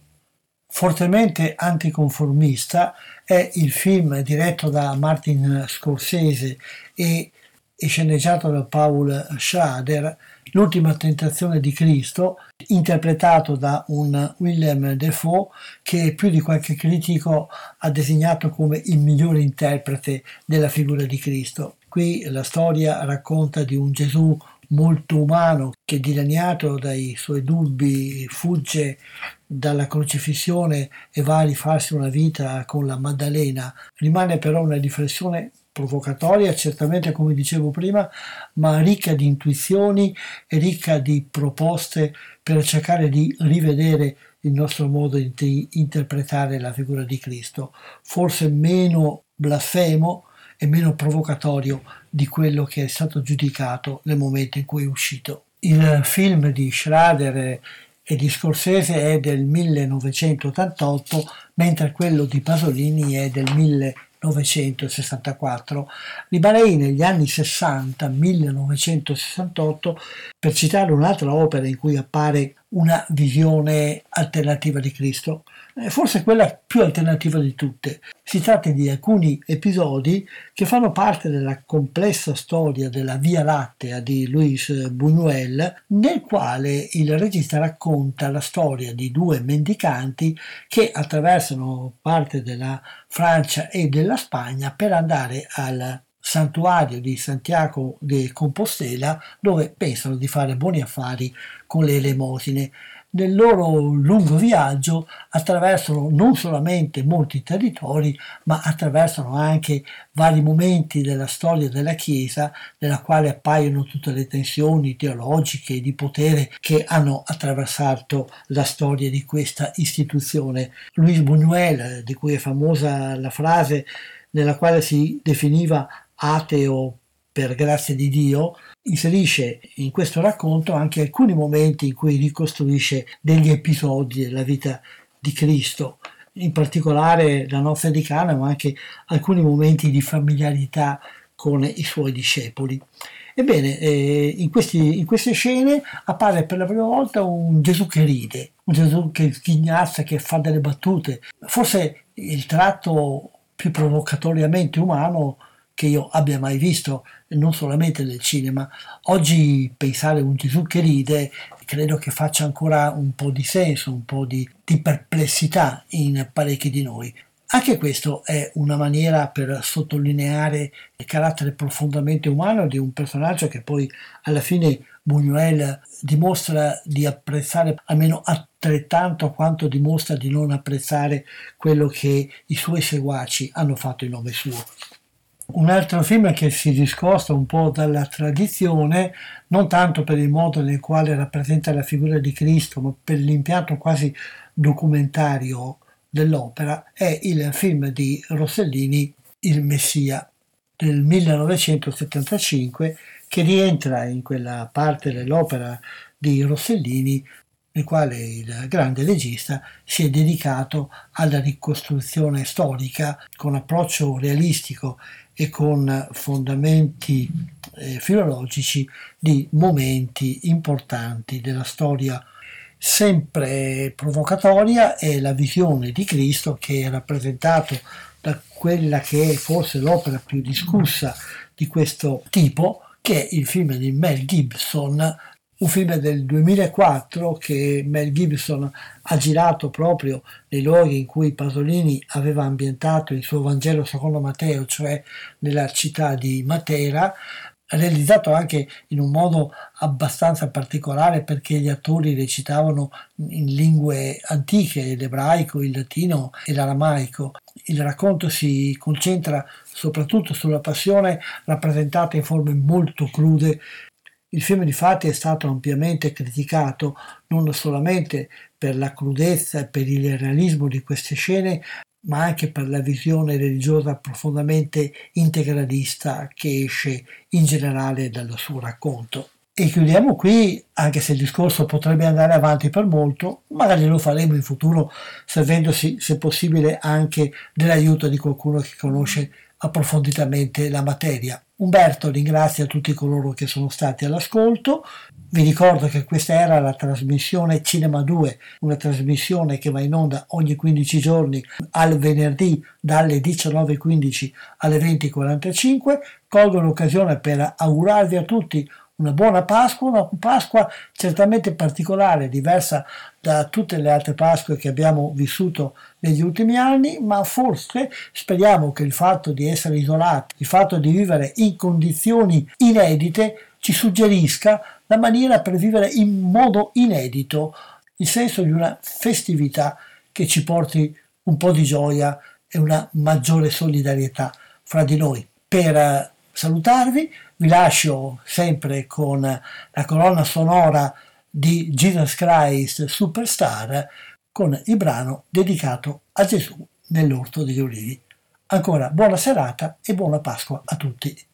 Fortemente anticonformista è il film diretto da Martin Scorsese e sceneggiato da Paul Schrader, L'ultima tentazione di Cristo, interpretato da un Willem Defoe che più di qualche critico ha designato come il migliore interprete della figura di Cristo. Qui la storia racconta di un Gesù molto umano che dilaniato dai suoi dubbi fugge dalla crocifissione e va a rifarsi una vita con la Maddalena. Rimane però una riflessione provocatoria, certamente come dicevo prima, ma ricca di intuizioni e ricca di proposte per cercare di rivedere il nostro modo di interpretare la figura di Cristo, forse meno blasfemo e meno provocatorio di quello che è stato giudicato nel momento in cui è uscito. Il film di Schrader e di Scorsese è del 1988, mentre quello di Pasolini è del 1964. Rimarrei negli anni 60, 1968, per citare un'altra opera in cui appare una visione alternativa di Cristo, forse quella più alternativa di tutte. Si tratta di alcuni episodi che fanno parte della complessa storia della Via Lattea di Luis Buñuel, nel quale il regista racconta la storia di due mendicanti che attraversano parte della Francia e della Spagna per andare al santuario di Santiago de Compostela dove pensano di fare buoni affari con le elemosine nel loro lungo viaggio attraversano non solamente molti territori, ma attraversano anche vari momenti della storia della Chiesa, nella quale appaiono tutte le tensioni teologiche e di potere che hanno attraversato la storia di questa istituzione. Luis Buñuel, di cui è famosa la frase nella quale si definiva ateo per grazia di Dio, inserisce in questo racconto anche alcuni momenti in cui ricostruisce degli episodi della vita di Cristo, in particolare la nozze di Cana, ma anche alcuni momenti di familiarità con i suoi discepoli. Ebbene, eh, in, questi, in, queste scene appare per la prima volta un Gesù che ride, un Gesù che sghignazza, che fa delle battute. Forse il tratto più provocatoriamente umano che io abbia mai visto, non solamente nel cinema. Oggi pensare a un Gesù che ride credo che faccia ancora un po' di senso, un po' di, di perplessità in parecchi di noi. Anche questo è una maniera per sottolineare il carattere profondamente umano di un personaggio che poi alla fine Buñuel dimostra di apprezzare almeno altrettanto quanto dimostra di non apprezzare quello che i suoi seguaci hanno fatto in nome suo. Un altro film che si discosta un po' dalla tradizione, non tanto per il modo nel quale rappresenta la figura di Cristo, ma per l'impianto quasi documentario dell'opera è il film di Rossellini Il Messia del 1975 che rientra in quella parte dell'opera di Rossellini nel quale il grande regista si è dedicato alla ricostruzione storica con approccio realistico e con fondamenti eh, filologici di momenti importanti della storia sempre provocatoria è la visione di Cristo che è rappresentato da quella che è forse l'opera più discussa di questo tipo, che è il film di Mel Gibson, un film del 2004 che Mel Gibson ha girato proprio nei luoghi in cui Pasolini aveva ambientato il suo Vangelo secondo Matteo, cioè nella città di Matera, realizzato anche in un modo abbastanza particolare perché gli attori recitavano in lingue antiche, l'ebraico, il latino e l'aramaico. Il racconto si concentra soprattutto sulla passione rappresentata in forme molto crude. Il film di fatti è stato ampiamente criticato non solamente per la crudezza e per il realismo di queste scene, ma anche per la visione religiosa profondamente integralista che esce in generale dal suo racconto. E chiudiamo qui, anche se il discorso potrebbe andare avanti per molto, magari lo faremo in futuro servendosi, se possibile, anche dell'aiuto di qualcuno che conosce approfonditamente la materia. Umberto ringrazia tutti coloro che sono stati all'ascolto. Vi ricordo che questa era la trasmissione Cinema 2, una trasmissione che va in onda ogni 15 giorni al venerdì dalle 19.15 alle 20.45. Colgo l'occasione per augurarvi a tutti una buona Pasqua, una Pasqua certamente particolare, diversa da tutte le altre Pasque che abbiamo vissuto negli ultimi anni, ma forse speriamo che il fatto di essere isolati, il fatto di vivere in condizioni inedite, ci suggerisca la maniera per vivere in modo inedito il senso di una festività che ci porti un po' di gioia e una maggiore solidarietà fra di noi. Per salutarvi vi lascio sempre con la colonna sonora di Jesus Christ Superstar con il brano dedicato a Gesù nell'orto degli olivi. Ancora buona serata e buona Pasqua a tutti.